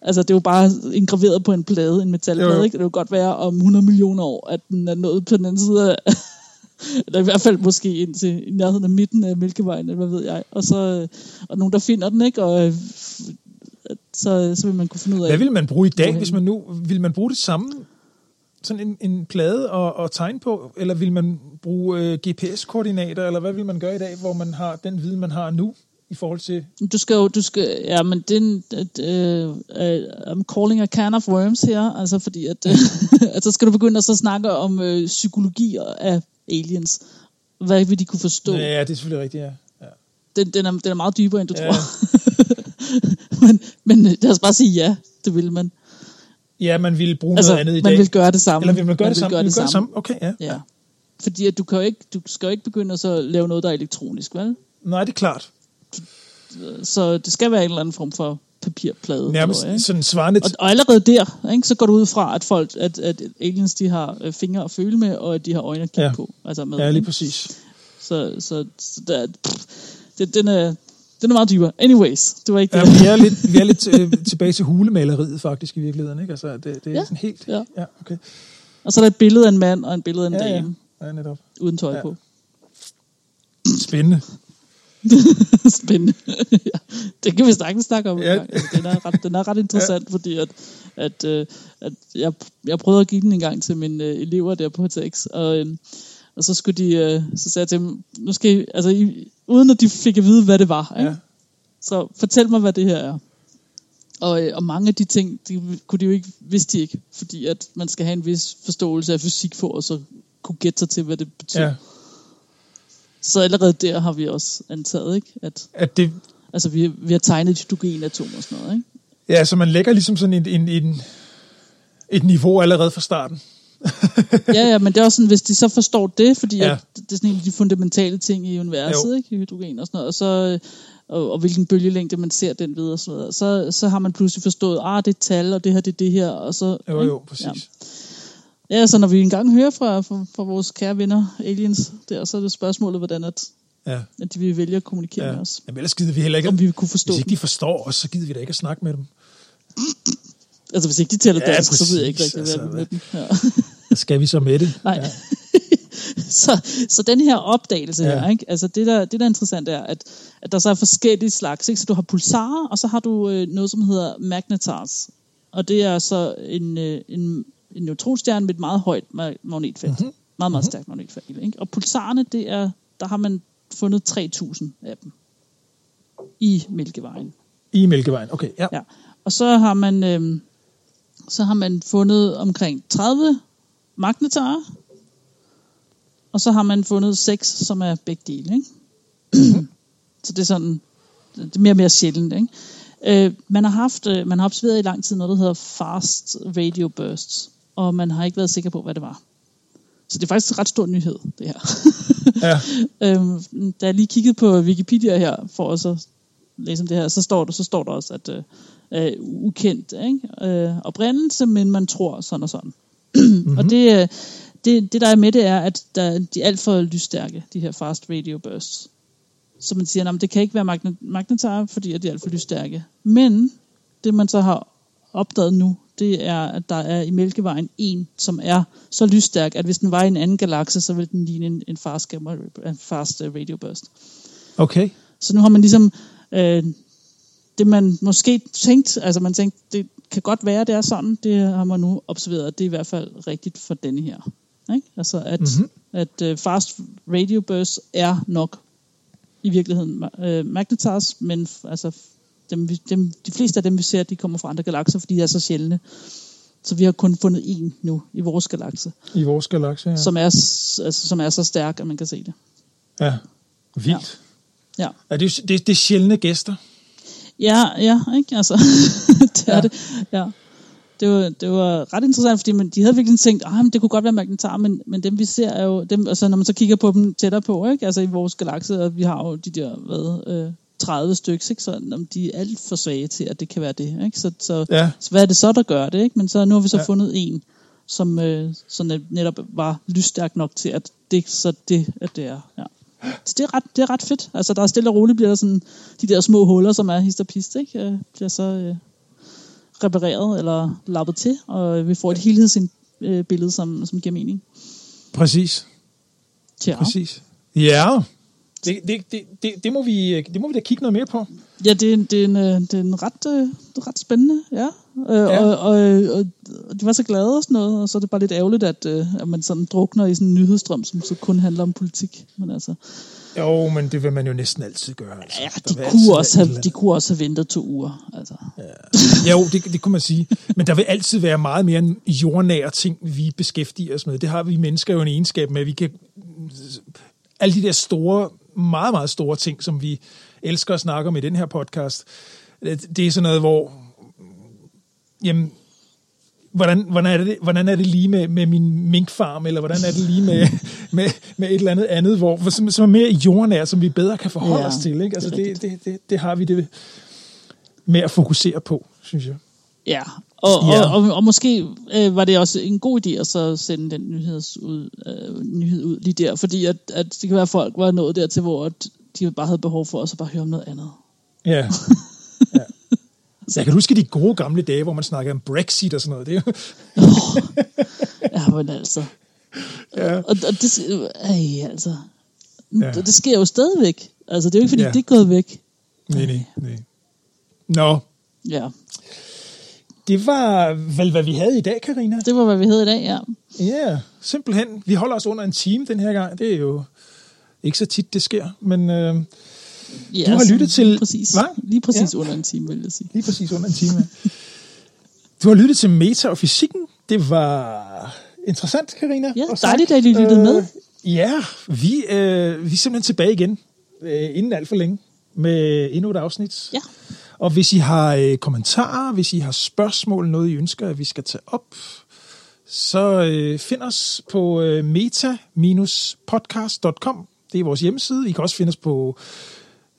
Altså, det er jo bare indgraveret på en plade, en metalplade, ikke? Det kan jo godt være om 100 millioner år, at den er nået på den anden side af... *laughs* Eller i hvert fald måske ind til i nærheden af midten af Mælkevejen, eller hvad ved jeg. Og så øh, og nogen, der finder den, ikke? Og øh, så, så vil man kunne finde ud af... Hvad vil man bruge i dag, Hvorhen? hvis man nu... Vil man bruge det samme, sådan en, en plade og, og tegne på, eller vil man bruge øh, GPS-koordinater, eller hvad vil man gøre i dag, hvor man har den viden, man har nu, i forhold til... Du skal jo, du skal, ja, men det en, et, uh, uh, I'm calling a can of worms her, altså fordi at, uh, *laughs* at så skal du begynde at så snakke om uh, psykologi af aliens. Hvad vil de kunne forstå? Ja, det er selvfølgelig rigtigt, ja. ja. Den, den, er, den er meget dybere, end du ja. tror. *laughs* men, men lad os bare sige ja, det vil man. Ja, man ville bruge altså, noget andet i man dag. vil gøre det samme. Eller vil man gøre man det samme? Gøre det, samme? Okay, ja. ja. Fordi at du, kan jo ikke, du skal jo ikke begynde at så lave noget, der er elektronisk, vel? Nej, det er klart. Så det skal være en eller anden form for papirplade. Nærmest jeg, sådan svarende... Og, og allerede der, ikke, så går du ud fra, at folk, at, at aliens de har øh, fingre at føle med, og at de har øjne at kigge ja. på. Altså med, ja, lige præcis. Så, så, så der, pff, det, den, er, den er meget dybere. Anyways, det var ikke ja, det. vi er lidt, vi er lidt *laughs* tilbage til hulemaleriet faktisk i virkeligheden, ikke? Altså, det, det er ja. sådan helt... Ja. ja. okay. Og så er der et billede af en mand og en billede af en ja, dame. Ja, ja netop. Uden tøj ja. på. Spændende. *laughs* Spændende. *laughs* ja, det kan vi snakke snakke om. Ja. Altså, den, er ret, den er ret interessant, ja. fordi at, at, øh, at jeg, jeg prøvede at give den en gang til mine øh, elever der på HTX, og, øh, og så skulle de, øh, så sagde jeg til dem, nu skal I, altså I, uden at de fik at vide, hvad det var, ikke? Ja. så fortæl mig, hvad det her er. Og, øh, og mange af de ting, de kunne de jo ikke, vidste de ikke, fordi at man skal have en vis forståelse af fysik for at så kunne gætte sig til, hvad det betyder. Ja. Så allerede der har vi også antaget, ikke? At, at det... Altså, vi, vi har tegnet et hydrogenatom og sådan noget, ikke? Ja, så man lægger ligesom sådan en, en, en, et niveau allerede fra starten. *laughs* ja, ja, men det er også sådan, hvis de så forstår det, fordi ja. at det er sådan en af de fundamentale ting i universet, jo. ikke? Hydrogen og sådan noget, og så og, og hvilken bølgelængde man ser den ved og sådan noget. Så, så har man pludselig forstået, ah, det er tal, og det her, det er det her, og så... Jo, jo, præcis. Ja. Ja, så når vi engang hører fra, fra, fra vores kære venner, aliens, der, så er det spørgsmålet, hvordan at, ja. at de vil vælge at kommunikere ja. med os. Jamen ellers gider vi heller ikke... Om vi kunne forstå Hvis ikke de forstår os, så gider vi da ikke at snakke med dem. Altså hvis ikke de taler ja, dansk, præcis, så ved jeg ikke rigtig, hvad altså, med dem. Ja. Skal vi så med det? Nej. Ja. *laughs* så, så den her opdagelse ja. her, ikke? Altså det der, det der er interessant er, at, at der så er forskellige slags. Ikke? Så du har pulsarer, og så har du øh, noget, som hedder magnetars. Og det er så en, øh, en, en neutronstjerne med et meget højt magnetfelt. Mm-hmm. Meget, meget stærkt magnetfelt. Ikke? Og pulsarerne, det er, der har man fundet 3.000 af dem i Mælkevejen. I Mælkevejen, okay. Ja. ja. Og så har man øh, så har man fundet omkring 30 magnetarer, og så har man fundet 6, som er begge dele. Ikke? *clears throat* Så det er sådan, det er mere og mere sjældent. Ikke? Øh, man har haft, øh, man har observeret i lang tid noget, der hedder fast radio bursts, og man har ikke været sikker på, hvad det var. Så det er faktisk en ret stor nyhed, det her. *laughs* ja. øhm, da jeg lige kiggede på Wikipedia her, for at så læse om det her, så står der, så står der også, at øh, ukendt ikke? Øh, oprindelse, men man tror sådan og sådan. Mm-hmm. og det, det, det, der er med det, er, at der, de er alt for lysstærke, de her fast radio bursts. Så man siger, at det kan ikke være magnet, magnetar, fordi de er alt for lysstærke. Men det, man så har opdaget nu, det er, at der er i Mælkevejen en, som er så lysstærk, at hvis den var i en anden galakse, så ville den ligne en, en fast, en fast radio burst. Okay. Så nu har man ligesom øh, det man måske tænkte, altså man tænkte, det kan godt være, det er sådan, det har man nu observeret, det er i hvert fald rigtigt for denne her. Ikke? Altså at, mm-hmm. at uh, fast radio bursts er nok i virkeligheden uh, magnetars, men altså dem, dem, de fleste af dem, vi ser, de kommer fra andre galakser, fordi de er så sjældne. Så vi har kun fundet en nu i vores galakse. I vores galakse, ja. Som er, altså, som er så stærk, at man kan se det. Ja, vildt. Ja. ja. Er det, det, det er sjældne gæster? Ja, ja, ikke? Altså, *laughs* det er ja. det. Ja. Det var, det var ret interessant, fordi man, de havde virkelig tænkt, at ah, det kunne godt være magnetar, men, men dem vi ser er jo, dem, altså når man så kigger på dem tættere på, ikke? altså i vores galakse, og vi har jo de der, hvad, øh, 30 stykker, ikke? så om de er alt for svage til, at det kan være det. Ikke? Så, så, ja. så hvad er det så, der gør det? Ikke? Men så nu har vi så ja. fundet en, som, øh, som netop var lysstærk nok til, at det så det, at det er. Ja. Så det er, ret, det er ret fedt. Altså, der er stille og roligt, bliver der sådan, de der små huller, som er hist og pist, ikke? Øh, bliver så øh, repareret eller lappet til, og vi får et helhedsbillede, som, som giver mening. Præcis. Tja. Præcis. Ja. Det, det, det, det, det, må vi, det må vi da kigge noget mere på. Ja, det er, en- det er, en, øh, det er en ret, øh, det ret spændende, ja. Øh, Ja. Og, og, og, og de var så glade og sådan noget, og så er det bare lidt ærgerligt, at, øh, at man sådan drukner i sådan en nyhedsstrøm, som så kun handler om politik. Men altså, Jo, men det vil man jo næsten altid gøre. Altså. ja, de kunne, også have, de kunne også have ventet to uger. Altså. andet. Jo, det, det kunne man sige. Men der vil altid være meget mere jordnære ting, vi beskæftiger os med. Det har vi mennesker jo en egenskab med. Vi kan alle de der store, meget, meget store ting, som vi elsker at snakke om i den her podcast, det er sådan noget, hvor jamen, hvordan, hvordan, er det, hvordan er det lige med, med min minkfarm, eller hvordan er det lige med, *laughs* med, med et eller andet andet, hvor, som, som er mere jordnær, som vi bedre kan forholde Ja, os til. Ikke? Altså, det det, det, det, det har vi det med at fokusere på, synes jeg. Ja, og, Ja. og, og, og måske øh, var det også en god idé at så sende den nyheds ud, øh, nyhed ud lige der, fordi at, at det kan være, at folk var nået dertil, hvor at de bare havde behov for at bare høre om noget andet. Ja. ja. Jeg kan huske de gode gamle dage, hvor man snakkede om Brexit og sådan noget. Det er jo, Ja, men altså. ja. Og, og det, ej, altså. Ja. Det, sker jo stadigvæk. Altså, det er jo ikke, fordi ja. det er gået væk. Nej, nej, nej. Nå, Ja, det var vel, hvad vi havde i dag, Karina. det var, hvad vi havde i dag, ja. Ja, simpelthen. Vi holder os under en time den her gang. Det er jo ikke så tit, det sker. Men øh, ja Du har lyttet til- Lige præcis, Hvad? lige præcis Ja. under en time, vil jeg sige. lige præcis under en time. Du har lyttet til Meta og fysikken. Det var interessant, Karina. Ja, at dejligt, at I lyttede med. Ja, vi, øh, vi er simpelthen tilbage igen, øh, inden alt for længe, med endnu et afsnit. Ja. Og hvis I har øh, kommentarer, hvis I har spørgsmål, noget I ønsker, at vi skal tage op, så øh, find os på øh, meta-podcast.com. Det er vores hjemmeside. I kan også finde os på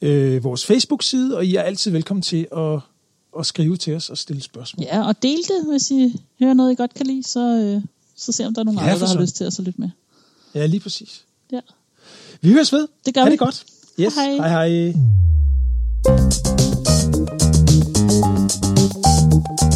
øh, vores Facebook-side, og I er altid velkommen til at, at skrive til os og stille spørgsmål. Ja, og del det, hvis I hører noget, I godt kan lide, så, øh, så se om der er nogen Ja, andre, der har lyst til at så lytte med. Ja, lige præcis. Ja. Vi høres ved. Det gør ha vi. det godt. Yes. Hej. hej. hej. thank you